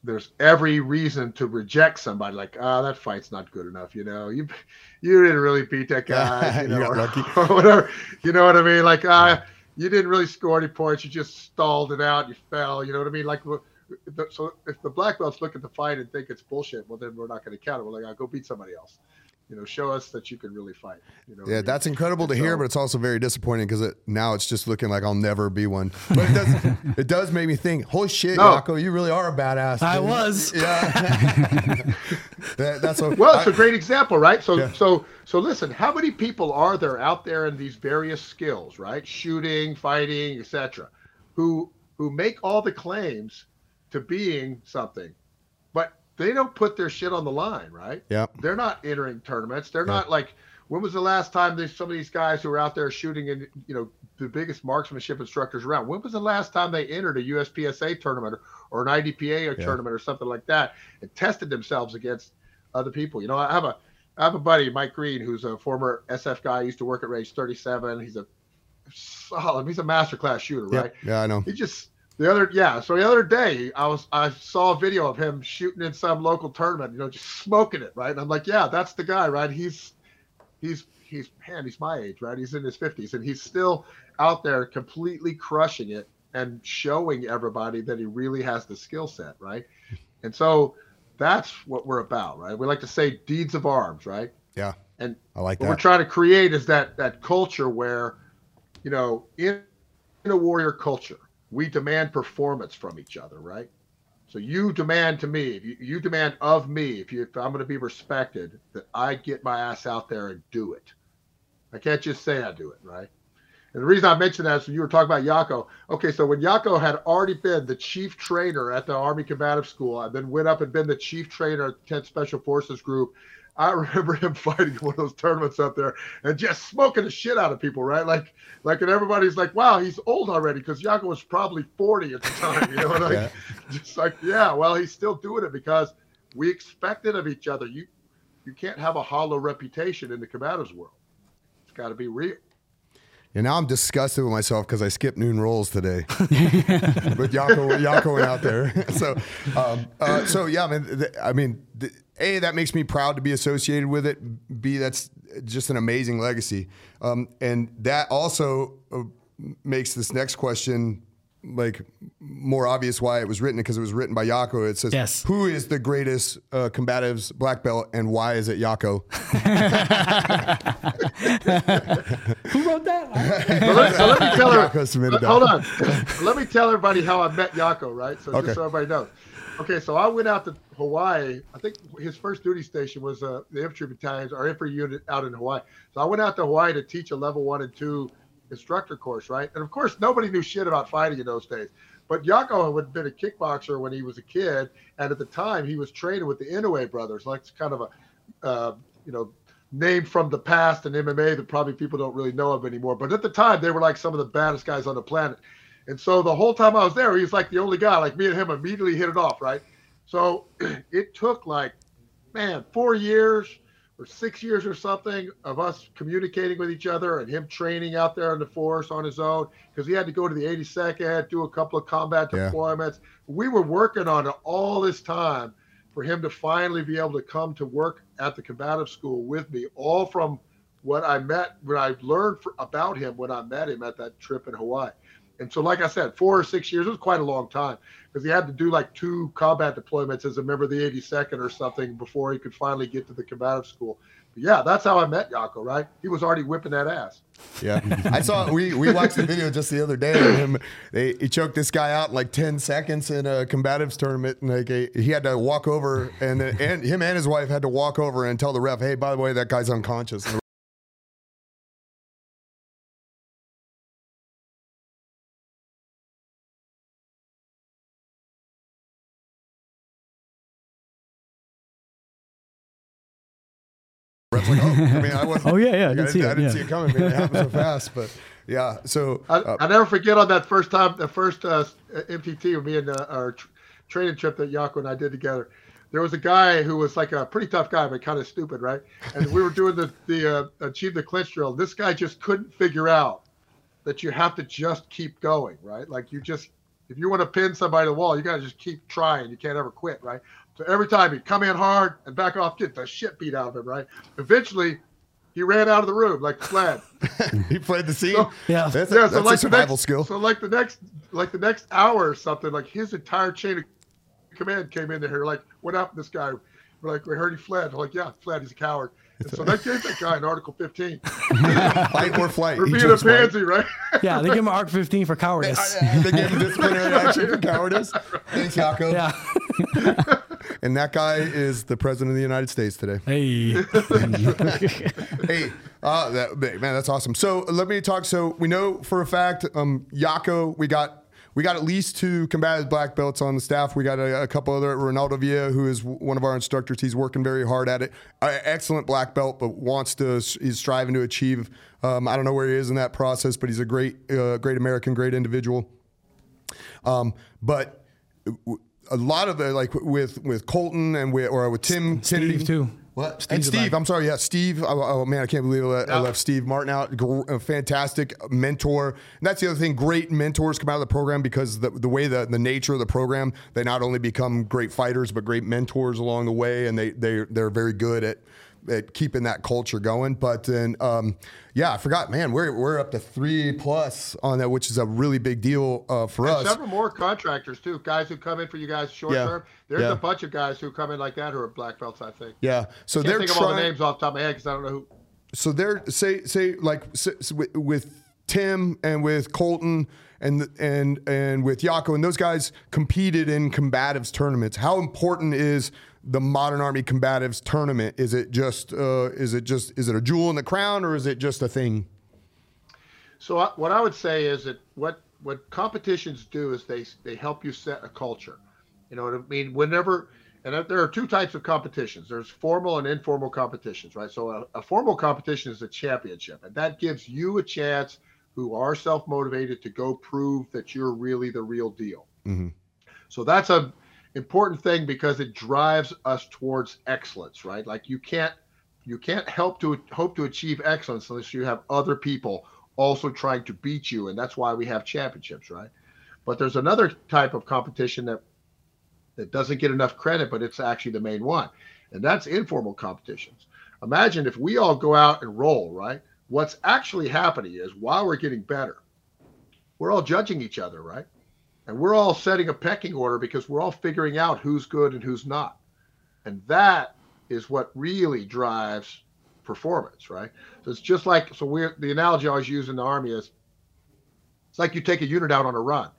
there's every reason to reject somebody like ah that fight's not good enough you know? You you didn't really beat that guy you know or, or whatever you know what i mean? Like ah you didn't really score any points you just stalled it out you fell you know what i mean? Like so if the black belts look at the fight and think it's bullshit well then we're not going to count it. We're like ah, go beat somebody else you know show us that you can really fight you know Yeah, that's incredible to And hear, um, but it's also very disappointing because it, now it's just looking like I'll never be one. But it does, it does make me think, holy shit, No. Yako, you really are a badass. I was. Yeah. That- that's what, Well, it's I- a great example, right? So, Yeah. so, so listen. How many people are there out there in these various skills, right? Shooting, fighting, etc., who who make all the claims to being something, but they don't put their shit on the line, right? yeah. They're not entering tournaments. They're not like. When was the last time there's some of these guys who are out there shooting in, you know, the biggest marksmanship instructors around? When was the last time they entered a USPSA tournament or, or an IDPA Yeah. tournament or something like that and tested themselves against other people? You know, I have a I have a buddy, Mike Green, who's a former SF guy. Used to work at Range 37. He's a solid. He's a masterclass shooter, Yeah. right? Yeah, I know. He just the other yeah. So the other day I was I saw a video of him shooting in some local tournament, you know, just smoking it, right? And I'm like, yeah, that's the guy, right? He's he's he's man, he's my age, right? He's in his 50s and he's still out there completely crushing it and showing everybody that he really has the skill set, right? And so that's what we're about, right? We like to say deeds of arms, right? Yeah. And I like what we're trying to create is that that culture where you know in, in a warrior culture we demand performance from each other right? So you demand to me you, you demand of me if, you, if i'm going to be respected that i get my ass out there and do it. I can't just say i do it right? And the reason i mentioned that is when you were talking about yako okay so when yako had already been the chief trainer at the army combative school and then went up and been the chief trainer at the 10th special forces group I remember him fighting one of those tournaments up there and just smoking the shit out of people, right? Like, like, and everybody's like, "Wow, he's old already," because Yako was probably forty at the time, you know. And like, Yeah. just like, yeah, well, he's still doing it because we expect it of each other. You, you can't have a hollow reputation in the combatives world. It's got to be real. And now I'm disgusted with myself because I skipped noon rolls today. but Yako, Yako went out there. so, um, uh, so yeah, I mean, th- I mean, th- a that makes me proud to be associated with it. B that's just an amazing legacy, um, and that also uh, makes this next question like more obvious why it was written because it was written by Yako. It says, Yes. "Who is the greatest uh, combatives black belt, and why is it Yako?" Who wrote that? So let, so let me tell her. Yako submitted that. hold on. let me tell everybody how I met Yako, right? So Okay. just so everybody knows. Okay, so I went out to Hawaii. I think his first duty station was uh, the infantry battalions or infantry unit out in Hawaii. So I went out to Hawaii to teach a level one and two instructor course, right? And of course, nobody knew shit about fighting in those days. But Yako had been a kickboxer when he was a kid, and at the time he was training with the Inoue brothers, like it's kind of a, uh, you know, name from the past in MMA that probably people don't really know of anymore. But at the time, they were like some of the baddest guys on the planet. And so the whole time I was there, he was like the only guy. Like me and him immediately hit it off, right? So it took like, man, four years or six years or something of us communicating with each other and him training out there in the force on his own because he had to go to the 82nd, do a couple of combat Yeah. deployments. We were working on it all this time for him to finally be able to come to work at the combative school with me, all from what I met, what I learned for, about him when I met him at that trip in Hawaii. And so, like I said, four or six years was quite a long time because he had to do like two combat deployments as a member of the 82nd or something before he could finally get to the combative school. But yeah, that's how I met Yako, right? He was already whipping that ass. Yeah, I saw. We we watched the video just the other day of him. They he choked this guy out in like ten seconds in a combatives tournament, and like he he had to walk over, and and him and his wife had to walk over and tell the ref, "Hey, by the way, that guy's unconscious." And the ref's like, oh, I mean, I wasn't. Oh, yeah, yeah, I like, did I, see didn't, it, I didn't yeah. see it coming. Man. It happened so fast, but yeah. So I, uh, I never forget on that first time, the first uh, MTT with me and uh, our tr- training trip that Yako and I did together. There was a guy who was like a pretty tough guy, but kind of stupid, right? And we were doing the the uh, achieve the clinch drill. This guy just couldn't figure out that you have to just keep going, right? Like you just if you want to pin somebody to the wall, you got to just keep trying. You can't ever quit, right? So every time he'd come in hard and back off, get the shit beat out of him, right? Eventually, he ran out of the room like fled. he played the scene. So- Yeah. that's a, yeah, that's so a like the survival next, skill. So like the next, like the next hour or something, like his entire chain of command came in here. Like, what happened to this guy? We're like, we heard he fled. We're like, yeah, fled. He's a coward. And so that gave that guy an Article 15 Fight or flight. for He being a pansy, right? Yeah, they give him an ARC 15 for cowardice. they gave him disciplinary action for cowardice. Thanks, Yako. Yeah. And that guy is the president of the United States today. Hey. hey, uh, that, man, that's awesome. So let me talk. So we know for a fact, um, Yako, we got we got at least two combative black belts on the staff. We got a, a couple other Ronaldo Villa, who is one of our instructors. He's working very hard at it. Uh, excellent black belt, but wants to. He's striving to achieve. Um, I don't know where he is in that process, but he's a great, uh, great American, great individual. Um, but a lot of the like with with Colton and with or with Tim Kennedy too. What? and Steve's a Steve, black- I'm sorry, yeah, Steve. Oh, oh, man, I can't believe I, let, I left Steve Martin out. Gr- A fantastic mentor. And that's the other thing. Great mentors come out of the program because the, the way the, the nature of the program, they not only become great fighters but great mentors along the way, and they they they're very good at at keeping that culture going. But then, um, yeah, I forgot, man, we're we're up to three plus on that, which is a really big deal uh, for And us. several more contractors too, guys who come in for you guys short Yeah. term. There's Yeah. a bunch of guys who come in like that who are black belts, I think. Yeah, so Can't they're think of all the names off the top of my head because I don't know who. so they're say say like with, with Tim and with Colton and and and with Yako and those guys competed in combatives tournaments. How important is the Modern Army Combatives tournament? Is it just uh, is it just is it a jewel in the crown or is it just a thing? So I, what I would say is that what what competitions do is they they help you set a culture. You know what I mean? Whenever and there are two types of competitions. There's formal and informal competitions, right? So a, a formal competition is a championship, and that gives you a chance who are self motivated to go prove that you're really the real deal. Mhm. So that's a important thing because it drives us towards excellence, right? Like you can't you can't help to hope to achieve excellence unless you have other people also trying to beat you, and that's why we have championships, right? But there's another type of competition that that doesn't get enough credit, but it's actually the main one, and that's informal competitions. Imagine if we all go out and roll, right? What's actually happening is while we're getting better, we're all judging each other, right? And we're all setting a pecking order because we're all figuring out who's good and who's not. And that is what really drives performance, right? So it's just like so we're the analogy I always use in the army is it's like you take a unit out on a run.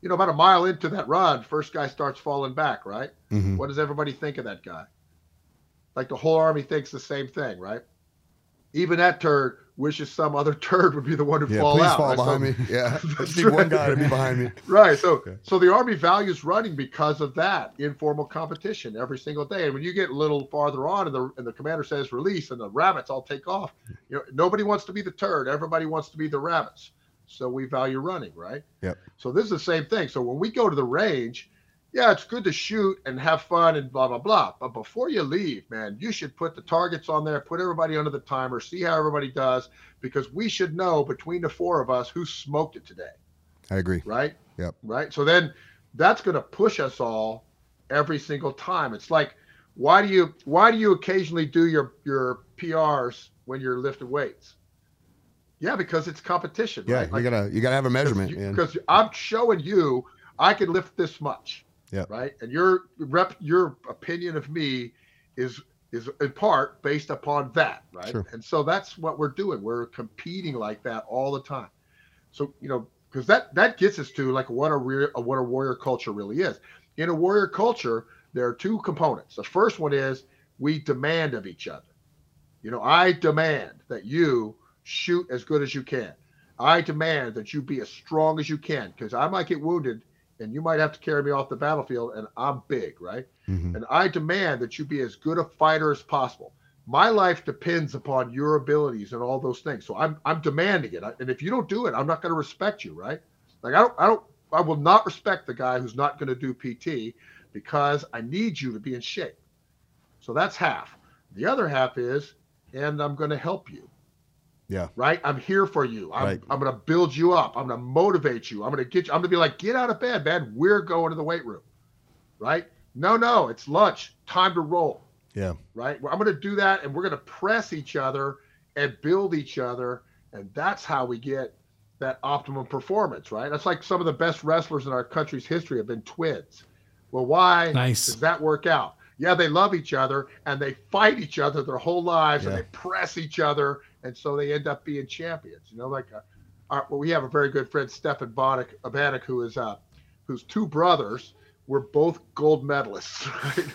You know, about a mile into that run, first guy starts falling back, right? Mhm. What does everybody think of that guy? Like the whole army thinks the same thing, right? Even that turd wishes some other turd would be the one to Yeah, fall please out. fall right? So- behind me. Yeah, I need one guy to be behind me. Right. So Okay. so the Army values running because of that informal competition every single day. And when you get a little farther on and the and the commander says release and the rabbits all take off, you know, nobody wants to be the turd. Everybody wants to be the rabbits. So we value running, right? Yep. So this is the same thing. So when we go to the range, yeah, it's good to shoot and have fun and blah blah blah. But before you leave, man, you should put the targets on there, put everybody under the timer, see how everybody does, because we should know between the four of us who smoked it today I agree. right? Yep. Right. So then that's going to push us all every single time. It's like, why do you why do you occasionally do your your PRs when you're lifting weights? Yeah, because it's competition. Yeah, right? you gotta you gotta have a measurement, man. because I'm showing you I can lift this much. Yep. Right. And your rep your opinion of me is is in part based upon that, right? Sure. And so that's what we're doing. We're competing like that all the time. So you know, because that that gets us to like what a real what a warrior culture really is. In a warrior culture, there are two components. The first one is we demand of each other. You know, I demand that you shoot as good as you can. I demand that you be as strong as you can because I might get wounded and you might have to carry me off the battlefield and I'm big, right? Mhm. And I demand that you be as good a fighter as possible. My life depends upon your abilities and all those things. So I'm I'm demanding it. And if you don't do it, I'm not going to respect you, right? Like I don't I don't I will not respect the guy who's not going to do PT because I need you to be in shape. So that's half. The other half is and I'm going to help you. Yeah. Right? I'm here for you. I'm, Right. I'm going to build you up. I'm going to motivate you. I'm going to get you. I'm going to be like, get out of bed, man. We're going to the weight room. Right? No, no, it's lunch. Time to roll. Yeah. Right? Well, I'm going to do that and we're going to press each other and build each other. And that's how we get that optimum performance, right? That's like some of the best wrestlers in our country's history have been twins. Well, why Nice. does that work out? Yeah, they love each other and they fight each other their whole lives and they press each other, and so they end up being champions. You know, like uh, our, well, we have a very good friend, Stefan Banach who is uh, whose two brothers were both gold medalists. Right?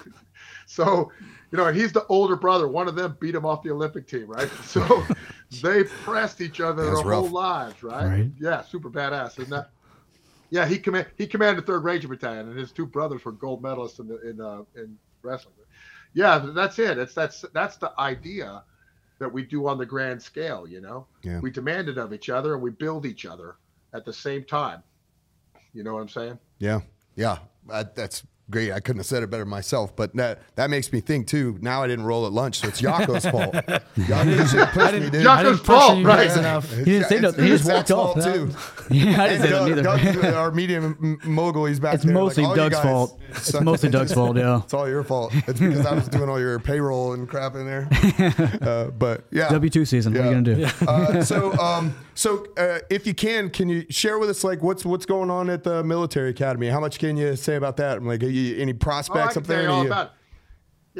so, you know, he's the older brother. One of them beat him off the Olympic team, right? So they pressed each other their whole lives, right? Right. Yeah, super badass, isn't that? Yeah, he command he commanded Third Ranger Battalion, and his two brothers were gold medalists in the, in uh, in wrestling. Yeah, that's it. It's that's that's the idea that we do on the grand scale. You know, Yeah. we demand it of each other, and we build each other at the same time. You know what I'm saying? Yeah, yeah, that, that's great. I couldn't have said it better myself, but that that makes me think too. Now I didn't roll at lunch, so it's Yako's fault. Yako should push me, dude. Yako's fault, right? enough. He didn't say nothing. He it's just walked off. fault, too. Yeah, I didn't say Doug, that either. Doug's our media mogul. He's back It's there. like, mostly all you Doug's guys fault. It's suck. mostly Doug's fault, yeah. It's all your fault. It's because I was doing all your payroll and crap in there. Uh, but yeah, W two season. What are you gonna do? uh, so, um, so uh, if you can, can you share with us like what's what's going on at the military academy? How much can you say about that? I'm like, are you, any Oh, prospects can up tell there? you all Any- about it.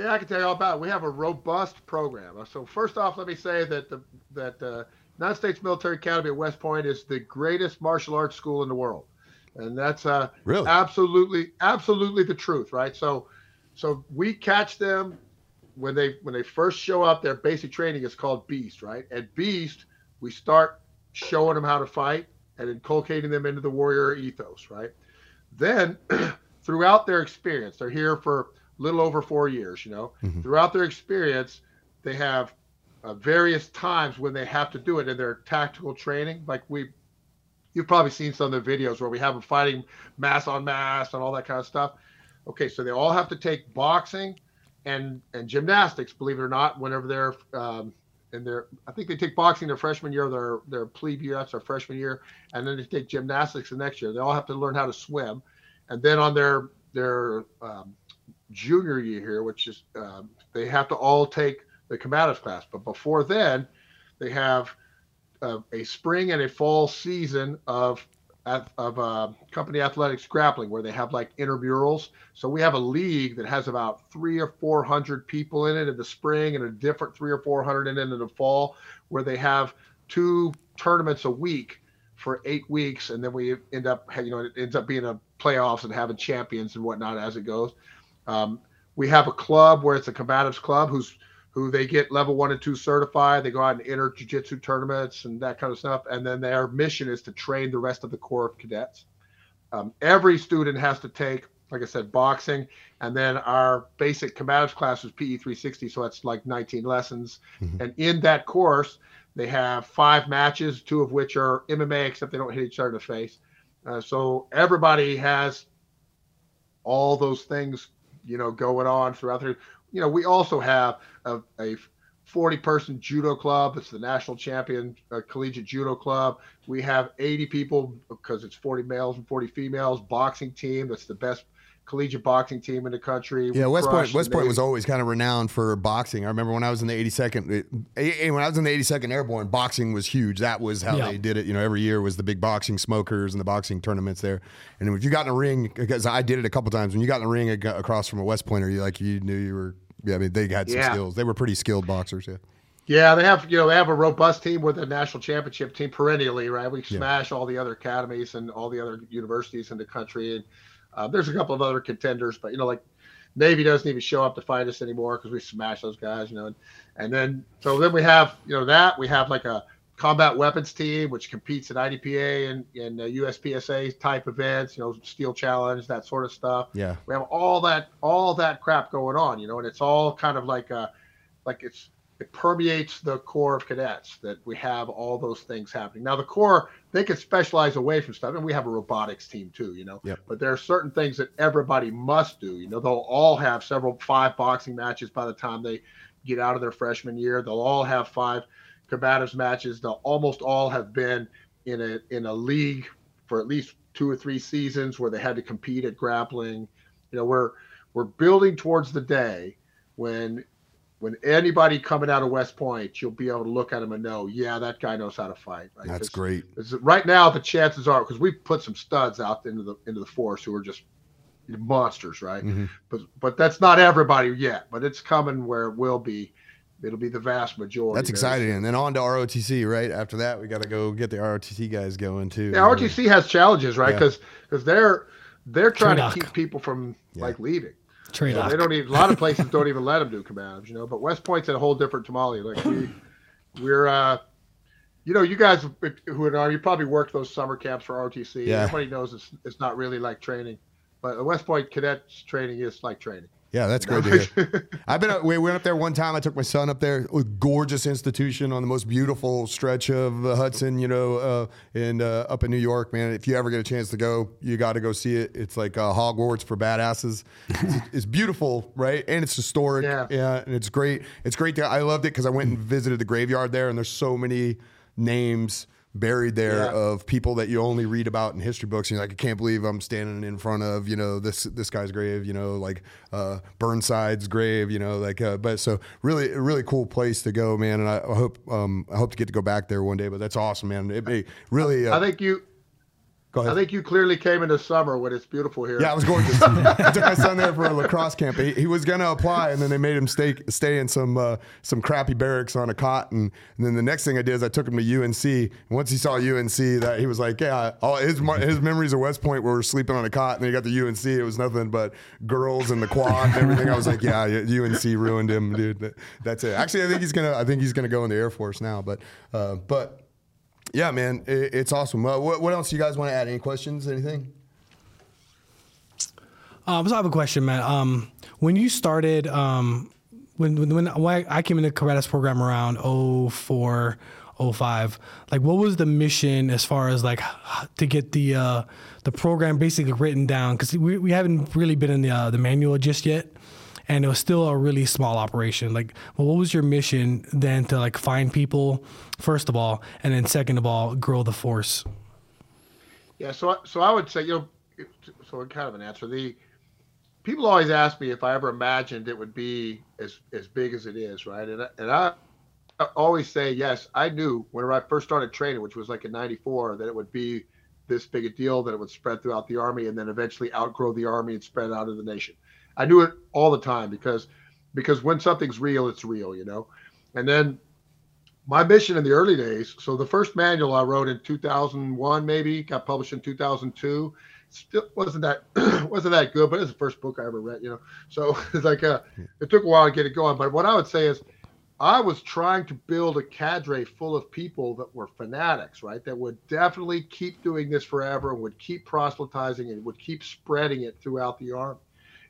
Yeah, I can tell you all about it. We have a robust program. So first off, let me say that the that uh, United States Military Academy at West Point is the greatest martial arts school in the world, and that's uh, Really? absolutely absolutely the truth, right? So so we catch them when they when they first show up. Their basic training is called Beast, right? At Beast, we start showing them how to fight and inculcating them into the warrior ethos, right? Then throughout their experience, they're here for a little over four years, you know. Mhm. Throughout their experience, they have uh, various times when they have to do it in their tactical training. Like we, you've probably seen some of the videos where we have them fighting mass on mass and all that kind of stuff. Okay, so they all have to take boxing and and gymnastics, believe it or not, whenever they're um, in their, I think they take boxing their freshman year, their their plebe year, that's their freshman year, and then they take gymnastics the next year. They all have to learn how to swim, and then on their their um, junior year here, which is um, they have to all take the combatives class. But before then, they have uh, a spring and a fall season of of uh, company athletics grappling, where they have like intramurals. So we have a league that has about three or four hundred people in it in the spring, and a different three or four hundred in it in the fall, where they have two tournaments a week for eight weeks, and then we end up, you know, it ends up being a playoffs and having champions and whatnot as it goes. Um, we have a club where it's a combatives club who's who they get level one and two certified. They go out and enter jujitsu tournaments and that kind of stuff. And then their mission is to train the rest of the corps of cadets. Um, every student has to take, like I said, boxing, and then our basic combatives class is PE 360, so that's like 19 lessons. Mhm. And in that course, they have five matches, two of which are MMA, except they don't hit each other in the face. Uh, so everybody has all those things, you know, going on throughout the. You know, we also have a, a 40 person judo club. It's the national champion uh, collegiate judo club. We have 80 people because it's 40 males and 40 females. Boxing team. That's the best collegiate boxing team in the country. Yeah, West Point. West Point was always kind of renowned for boxing. I remember when I was in the 82nd. it- eh, when I was in the 82nd Airborne, boxing was huge. That was how Yeah. they did it. You know, every year was the big boxing smokers and the boxing tournaments there. And if you got in a ring, because I did it a couple times, when you got in the ring across from a West Pointer, you like you knew you were. Yeah, I mean they had some Yeah. skills. They were pretty skilled boxers. Yeah. Yeah, they have you know they have a robust team with a national championship team perennially, right? We smash all the other academies and all the other universities in the country, and uh, there's a couple of other contenders, but you know like Navy doesn't even show up to fight us anymore because we smash those guys, you know. And, and then so then we have you know that we have like a combat weapons team which competes at IDPA and and uh, USPSA type events, you know, steel challenge that sort of stuff Yeah. we have all that all that crap going on you know and it's all kind of like uh like it's it permeates the corps of cadets that we have all those things happening. Now the corps they can specialize away from stuff and we have a robotics team too you know? Yep. but there are certain things that everybody must do you know? They'll all have several five boxing matches by the time they get out of their freshman year. They'll all have five combatives matches. They'll almost all have been in a in a league for at least two or three seasons where they had to compete at grappling. You know we're we're building towards the day when when anybody coming out of west point you'll be able to look at them and know yeah that guy knows how to fight right? That's 'Cause- great. 'cause right now the chances are because we've put some studs out into the into the force who are just monsters right Mhm. but but that's not everybody yet but it's coming where it will be it'll be the vast majority That's exciting. And then on to ROTC, right? After that, we got to go get the ROTC guys going too. Yeah, RTC has challenges, right? Yeah. Because because they're they're trying Trade-off. to keep people from Yeah. like leaving. Trade You off. they don't even a lot of places don't even let them do combatives, you know. But West Point's a whole different tamale. Like we we're uh you know, you guys who are you probably worked those summer camps for ROTC. Yeah. Everybody knows it's it's not really like training. But West Point cadets training is like training. Yeah, that's great to hear. I've been. up- We went up there one time. I took my son up there. A gorgeous institution on the most beautiful stretch of the Hudson. You know, uh, and uh, up in New York, man. If you ever get a chance to go, you got to go see it. It's like uh, Hogwarts for badasses. It's, it's beautiful, right? And it's historic. Yeah. yeah, and it's great. It's great. To, I loved it because I went and visited the graveyard there, and there's so many names buried there Yeah. of people that you only read about in history books. And you're like, I can't believe I'm standing in front of, you know, this this guy's grave, you know, like uh, Burnside's grave, you know, like, uh, but so really, really cool place to go, man. And I, I hope um, I hope to get to go back there one day. But that's awesome, man. It may really. Uh, I think you go ahead. I think you clearly came in the summer when it's beautiful here. Yeah, it was gorgeous. I took my son there for a lacrosse camp. He, he was gonna apply, and then they made him stay stay in some uh, some crappy barracks on a cot. And, and then the next thing I did is I took him to UNC. And once he saw UNC, that he was like, yeah, all his his memories of West Point were sleeping on a cot. And then he got to UNC, it was nothing but girls and the quad and everything. I was like, yeah, UNC ruined him, dude. That's it. Actually, I think he's gonna I think he's gonna go in the Air Force now. But uh, but. Yeah, man, it, it's awesome. Uh, what, what else you guys want to add? Any questions? Anything? Um, so I have a question, man. Um, when you started, um, when when when I came into Caradas program around 04, 05, like what was the mission as far as like to get the uh, the program basically written down? Because we, we haven't really been in the uh, the manual just yet, and it was still a really small operation. Like, well, what was your mission then to like find people first of all, and then second of all, grow the force? Yeah, so so I would say you know, so kind of an answer. The people always ask me if I ever imagined it would be as as big as it is, right? And I, and I always say yes. I knew whenever I first started training, which was like in '94, that it would be this big a deal, that it would spread throughout the army, and then eventually outgrow the army and spread out of the nation. I knew it all the time because because when something's real, it's real, you know. And then my mission in the early days. So the first manual I wrote in 2001, maybe got published in 2002. Still wasn't that wasn't that good, but it's the first book I ever read. You know, so it's like uh, it took a while to get it going. But what I would say is I was trying to build a cadre full of people that were fanatics, right? That would definitely keep doing this forever and would keep proselytizing and would keep spreading it throughout the army.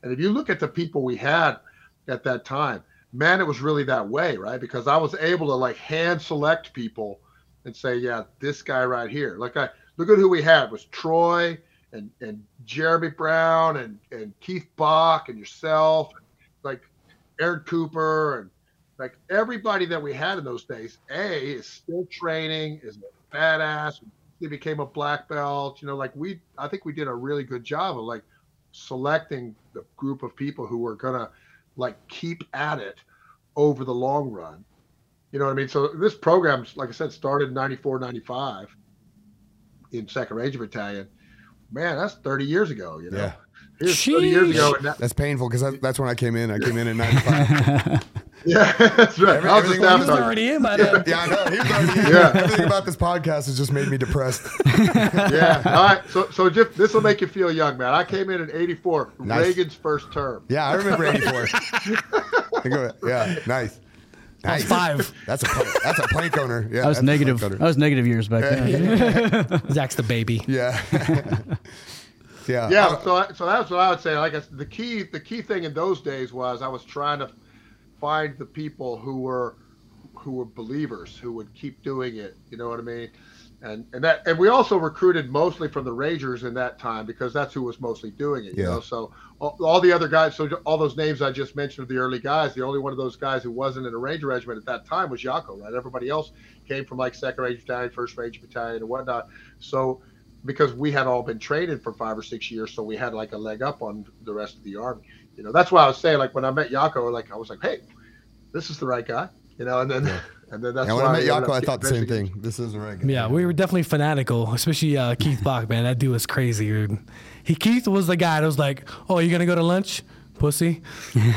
And if you look at the people we had at that time, man, it was really that way, right? Because I was able to like hand select people and say, yeah, this guy right here. Like I look at who we had it was Troy and and Jeremy Brown and and Keith Bach and yourself, like Aaron Cooper and like everybody that we had in those days, A is still training, is a badass. He became a black belt. You know, like we, I think we did a really good job of like selecting the group of people who were gonna like keep at it over the long run. You know what I mean? So this program, like I said, started in 94, 95 in Second Ranger Battalion. Man, that's 30 years ago, you know? Yeah. Here's 30 years ago. And that, That's painful because that, that's when I came in. I came in in '95. yeah, that's right. Every- I was everything staff was already in by then. yeah, I know. He was already in. Yeah. Everything about this podcast has just made me depressed. yeah. All right. So, so Jeff, this will make you feel young, man. I came in in '84, Nice. Reagan's first term. Yeah, I remember '84. Think of it. Yeah, nice. I was Nice. five. That's a plank, that's a plank owner. Yeah, I was negative. I was negative years back then. Zach's the baby. Yeah. yeah. Yeah. Uh, So, so that's what I would say. Like I said, the key, the key thing in those days was I was trying to find the people who were, who were believers, who would keep doing it. You know what I mean? And and that and we also recruited mostly from the Rangers in that time because that's who was mostly doing it. You Yeah. know, so all, all the other guys, so all those names I just mentioned of the early guys, the only one of those guys who wasn't in a Ranger regiment at that time was Yako, right? Everybody else came from like Second Ranger Battalion, First Ranger Battalion, and whatnot. So because we had all been training for five or six years, so we had like a leg up on the rest of the army. You know, that's why I was saying like when I met Yako, like I was like, hey, this is the right guy. You know, and then and then that's and when why I met ended Yako, I thought the same thing. This isn't right. Guy. Yeah, we were definitely fanatical, especially uh, Keith Bach, man. That dude was crazy, dude. He Keith was the guy that was like, "Oh, you gonna go to lunch, pussy?" you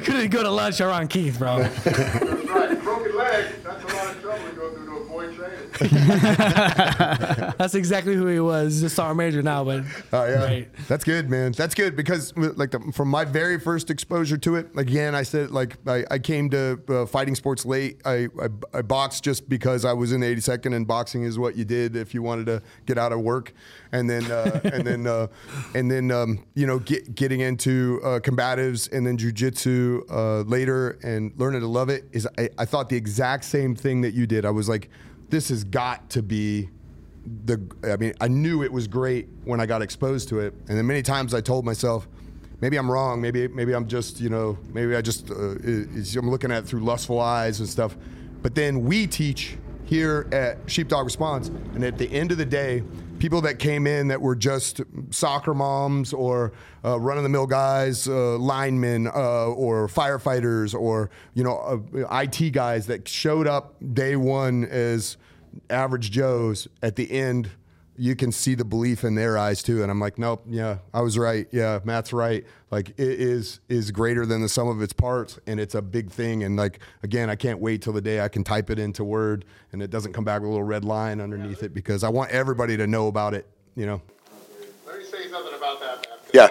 couldn't go to lunch around Keith, bro. That's right. Broken leg. That's a lot of trouble to go through to avoid training. That's exactly who he was. He's a sergeant major now, but Oh yeah, Right. that's good, man. That's good because like the, from my very first exposure to it, again, I said like I, I came to uh, fighting sports late. I, I I boxed just because I was in the 82nd, and boxing is what you did if you wanted to get out of work, and then uh, and then uh, and then um, you know get, getting into uh, combatives and then jujitsu uh, later and learning to love it is I, I thought the exact same thing that you did. I was like, this has got to be the I mean, I knew it was great when I got exposed to it, and then many times I told myself, maybe I'm wrong, maybe maybe I'm just you know maybe I just uh, I'm looking at it through lustful eyes and stuff. But then we teach here at Sheepdog Response, and at the end of the day, people that came in that were just soccer moms or uh, run of the mill guys, uh, linemen, uh, or firefighters, or you know uh, IT guys that showed up day one as average Joes at the end, you can see the belief in their eyes too. And I'm like, nope, yeah, I was right. Yeah, Matt's right. Like it is is greater than the sum of its parts, and it's a big thing. And like again, I can't wait till the day I can type it into Word and it doesn't come back with a little red line underneath it because I want everybody to know about it. You know. Let me say something about that, Matt. Yeah.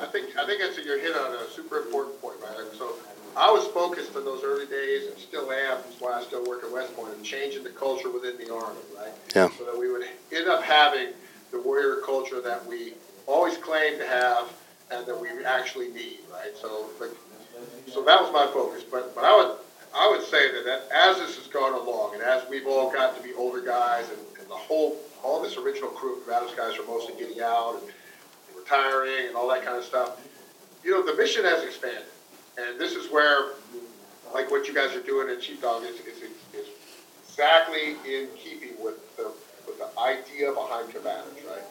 I think I think that's you're hitting on a super important point, right? Like, So I was focused in those early days and still am. That's why I still work at West Point and changing the culture within the Army, right? Yeah. So that we would end up having the warrior culture that we always claim to have and that we actually need, right? So, like, so that was my focus. But but I would I would say that, that as this has gone along and as we've all got to be older guys and, and the whole all this original crew of Adams guys are mostly getting out and retiring and all that kind of stuff. You know, the mission has expanded, and this is where, like what you guys are doing at Sheepdog is, is, is exactly in keeping with the with the idea behind combatants, right?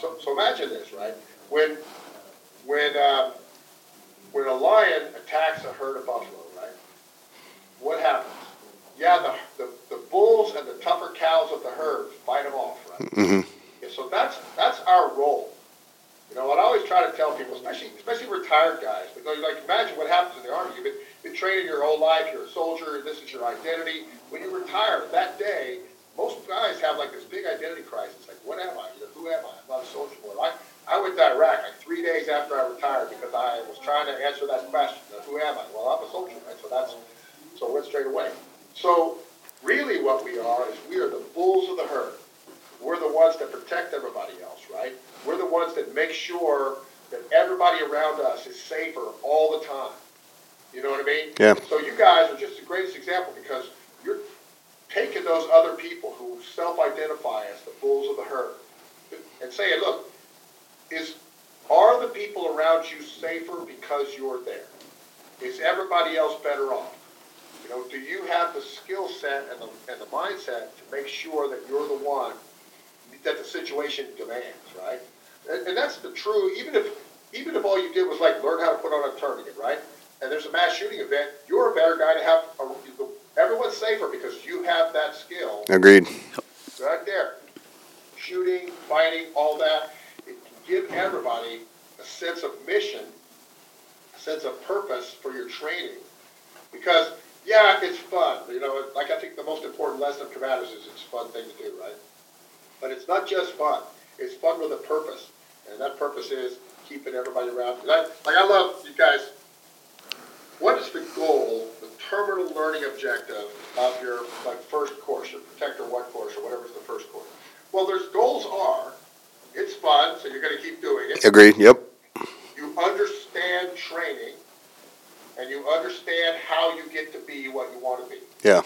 So, so imagine this, right? When when um, when a lion attacks a herd of buffalo, right? What happens? Yeah, the, the, the bulls and the tougher cows of the herd fight them off, right? Mm-hmm. Yeah, so that's that's our role. You know, what I always try to tell people, especially especially retired guys, because like imagine what happens in the army. You've been, been training your whole life. You're a soldier. This is your identity. When you retire, that day, most guys have like this big identity crisis. Like, what am I? You know, who am I? I'm not a soldier. I, I went to Iraq like three days after I retired because I was trying to answer that question. Who am I? Well, I'm a soldier, right? So that's so I went straight away. So really, what we are is we are the bulls of the herd protect everybody else, right? We're the ones that make sure that everybody around us is safer all the time. You know what I mean? Yeah. So you guys are just the greatest example because you're taking those other people who self-identify as the bulls of the herd and saying, look, is are the people around you safer because you're there? Is everybody else better off? You know, do you have the skill set and the, and the mindset to make sure that you're the one that the situation demands, right? And, and that's the true. Even if even if all you did was like learn how to put on a tourniquet, right? And there's a mass shooting event, you're a better guy to have. A, everyone's safer because you have that skill. Agreed. Right there, shooting, fighting, all that. It can give everybody a sense of mission, a sense of purpose for your training, because yeah, it's fun. You know, like I think the most important lesson of commanders is it's a fun thing to do, right? But it's not just fun. It's fun with a purpose, and that purpose is keeping everybody around. I, like I love you guys. What is the goal, the terminal learning objective of your like first course, your Protector One course, or whatever's the first course? Well, there's goals are. It's fun, so you're going to keep doing it. Agreed. Yep. You understand training, and you understand how you get to be what you want to be. Yeah.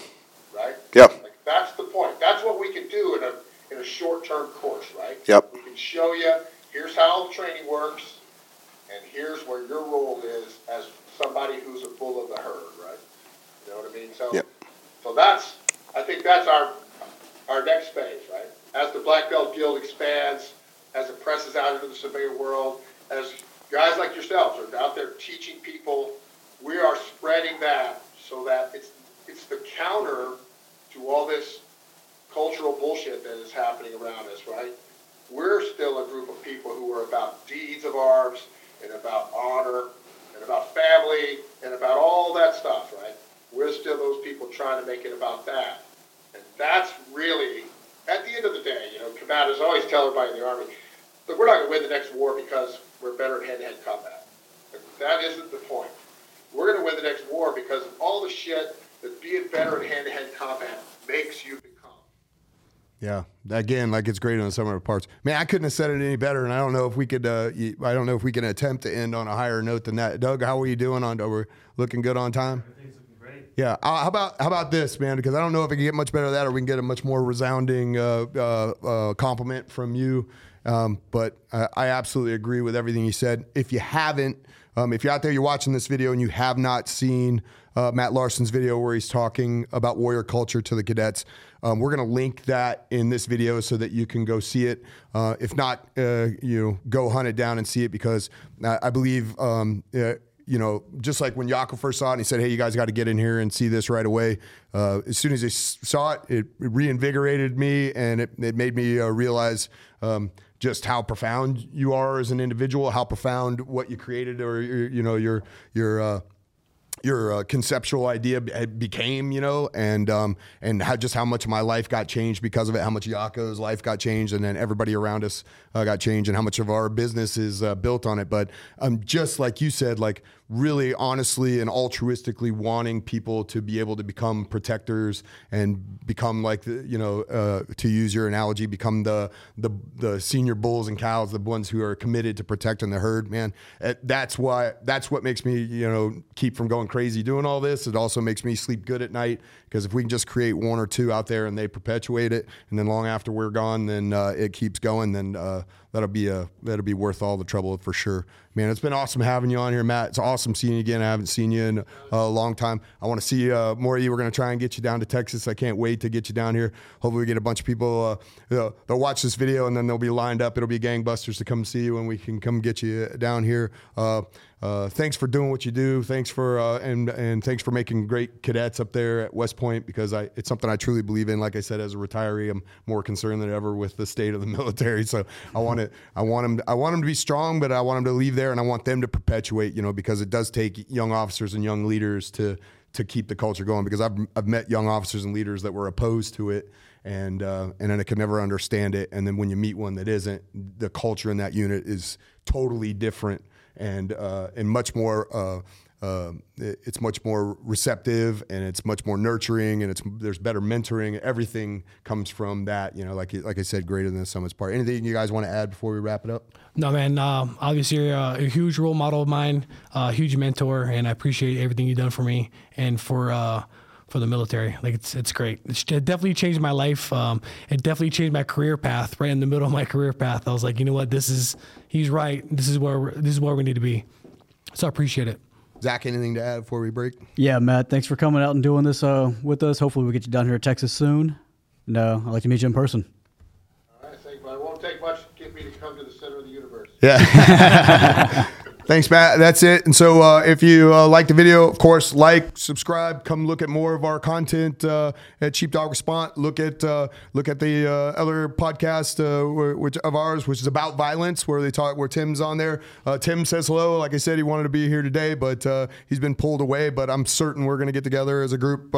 Right. Yep. Like that's the point. That's what we can do in a in a short term course, right? Yep. We can show you here's how training works, and here's where your role is as somebody who's a bull of the herd, right? You know what I mean? So, Yep. so that's I think that's our our next phase, right? As the Black Belt Guild expands, as it presses out into the civilian world, as guys like yourselves are out there teaching people, we are spreading that so that it's it's the counter to all this cultural bullshit that is happening around us, right? We're still a group of people who are about deeds of arms and about honor and about family and about all that stuff, right? We're still those people trying to make it about that. And that's really, at the end of the day, you know, commanders always tell everybody in the Army, look, we're not going to win the next war because we're better at hand-to-hand combat. That isn't the point. We're going to win the next war because of all the shit that being better at hand-to-hand combat makes you. Yeah. Again, like it's great on some of the parts. Man, I couldn't have said it any better, and I don't know if we could. Uh, I don't know if we can attempt to end on a higher note than that. Doug, how are you doing? On are we looking good on time? Everything's looking great. Yeah. Uh, how about how about this, man? Because I don't know if it can get much better than that, or we can get a much more resounding uh, uh, uh, compliment from you. Um, but I, I absolutely agree with everything you said. If you haven't, um, if you're out there, you're watching this video, and you have not seen uh, Matt Larsen's video where he's talking about warrior culture to the cadets, um, we're going to link that in this video so that you can go see it. Uh, if not, uh, you know, go hunt it down and see it because I, I believe. Um, uh, you know, just like when Yako first saw it, and he said, "Hey, you guys got to get in here and see this right away." Uh, as soon as he saw it, it reinvigorated me, and it, it made me uh, realize um, just how profound you are as an individual, how profound what you created, or you know, your your uh, your uh, conceptual idea became, you know, and um, and how just how much my life got changed because of it, how much Yako's life got changed, and then everybody around us uh, got changed, and how much of our business is uh, built on it. But um, just like you said, like really honestly and altruistically wanting people to be able to become protectors and become like the, you know, uh, to use your analogy, become the the the senior bulls and cows, the ones who are committed to protecting the herd. Man, Uh, that's why that's what makes me you know keep from going crazy doing all this. It also makes me sleep good at night because if we can just create one or two out there and they perpetuate it, and then long after we're gone, then uh, it keeps going. Then uh, that'll be a that'll be worth all the trouble for sure. Man, it's been awesome having you on here, Matt. It's awesome seeing you again. I haven't seen you in a long time. I want to see uh, more of you. We're to try and get you down to Texas. I can't wait to get you down here. Hopefully, we get a bunch of people. Uh, they'll, watch this video and then they'll be lined up. It'll be gangbusters to come see you, and we can come get you down here. Uh, uh, thanks for doing what you do. Thanks for uh, and and thanks for making great cadets up there at West Point because I it's something I truly believe in. Like I said, as a retiree, I'm more concerned than ever with the state of the military. So I want it. I want them. I want them to be strong, but I want them to leave there, and I want them to perpetuate. You know, because it does take young officers and young leaders to to keep the culture going. Because I've I've met young officers and leaders that were opposed to it. And uh, and then I could never understand it. And then when you meet one that isn't, the culture in that unit is totally different and uh, and much more uh, um, it- it's much more receptive and it's much more nurturing and it's there's better mentoring. Everything comes from that. You know, like like I said, greater than the sum of its part. Anything you guys want to add before we wrap it up? No, man. Um, obviously, you're a, a huge role model of mine, a huge mentor, and I appreciate everything you've done for me and for uh, for the military. Like it's it's great. It's, it definitely changed my life. Um, it definitely changed my career path. Right in the middle of my career path, I was like, you know what? This is he's right. This is where this is where we need to be. So I appreciate it. Zach, anything to add before we break? Yeah, Matt, thanks for coming out and doing this uh, with us. Hopefully, we get you down here to Texas soon. No, uh, I'd like to meet you in person. All right, thank you. It won't take much to get me to come to the center of the universe. Yeah. Thanks, Matt. That's it. And so, uh, if you uh, like the video, of course, like, subscribe, come look at more of our content uh, at Sheepdog Response. Look at uh, look at the uh, other podcast uh, which of ours, which is about violence, where they talk, where Tim's on there. Tim says hello. Like I said, he wanted to be here today, but he's been pulled away. But I'm certain we're going to get together as a group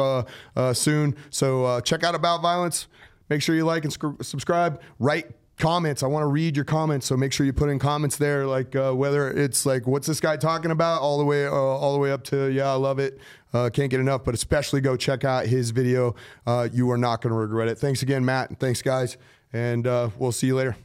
soon. So check out about violence. Make sure you like and sc- subscribe. Write comments. I want to read your comments, so make sure you put in comments there, like uh, whether it's like what's this guy talking about, all the way uh, all the way up to yeah, I love it, uh, can't get enough. But especially go check out his video. Uh, you are not going to regret it. Thanks again, Matt, thanks guys, and uh, we'll see you later.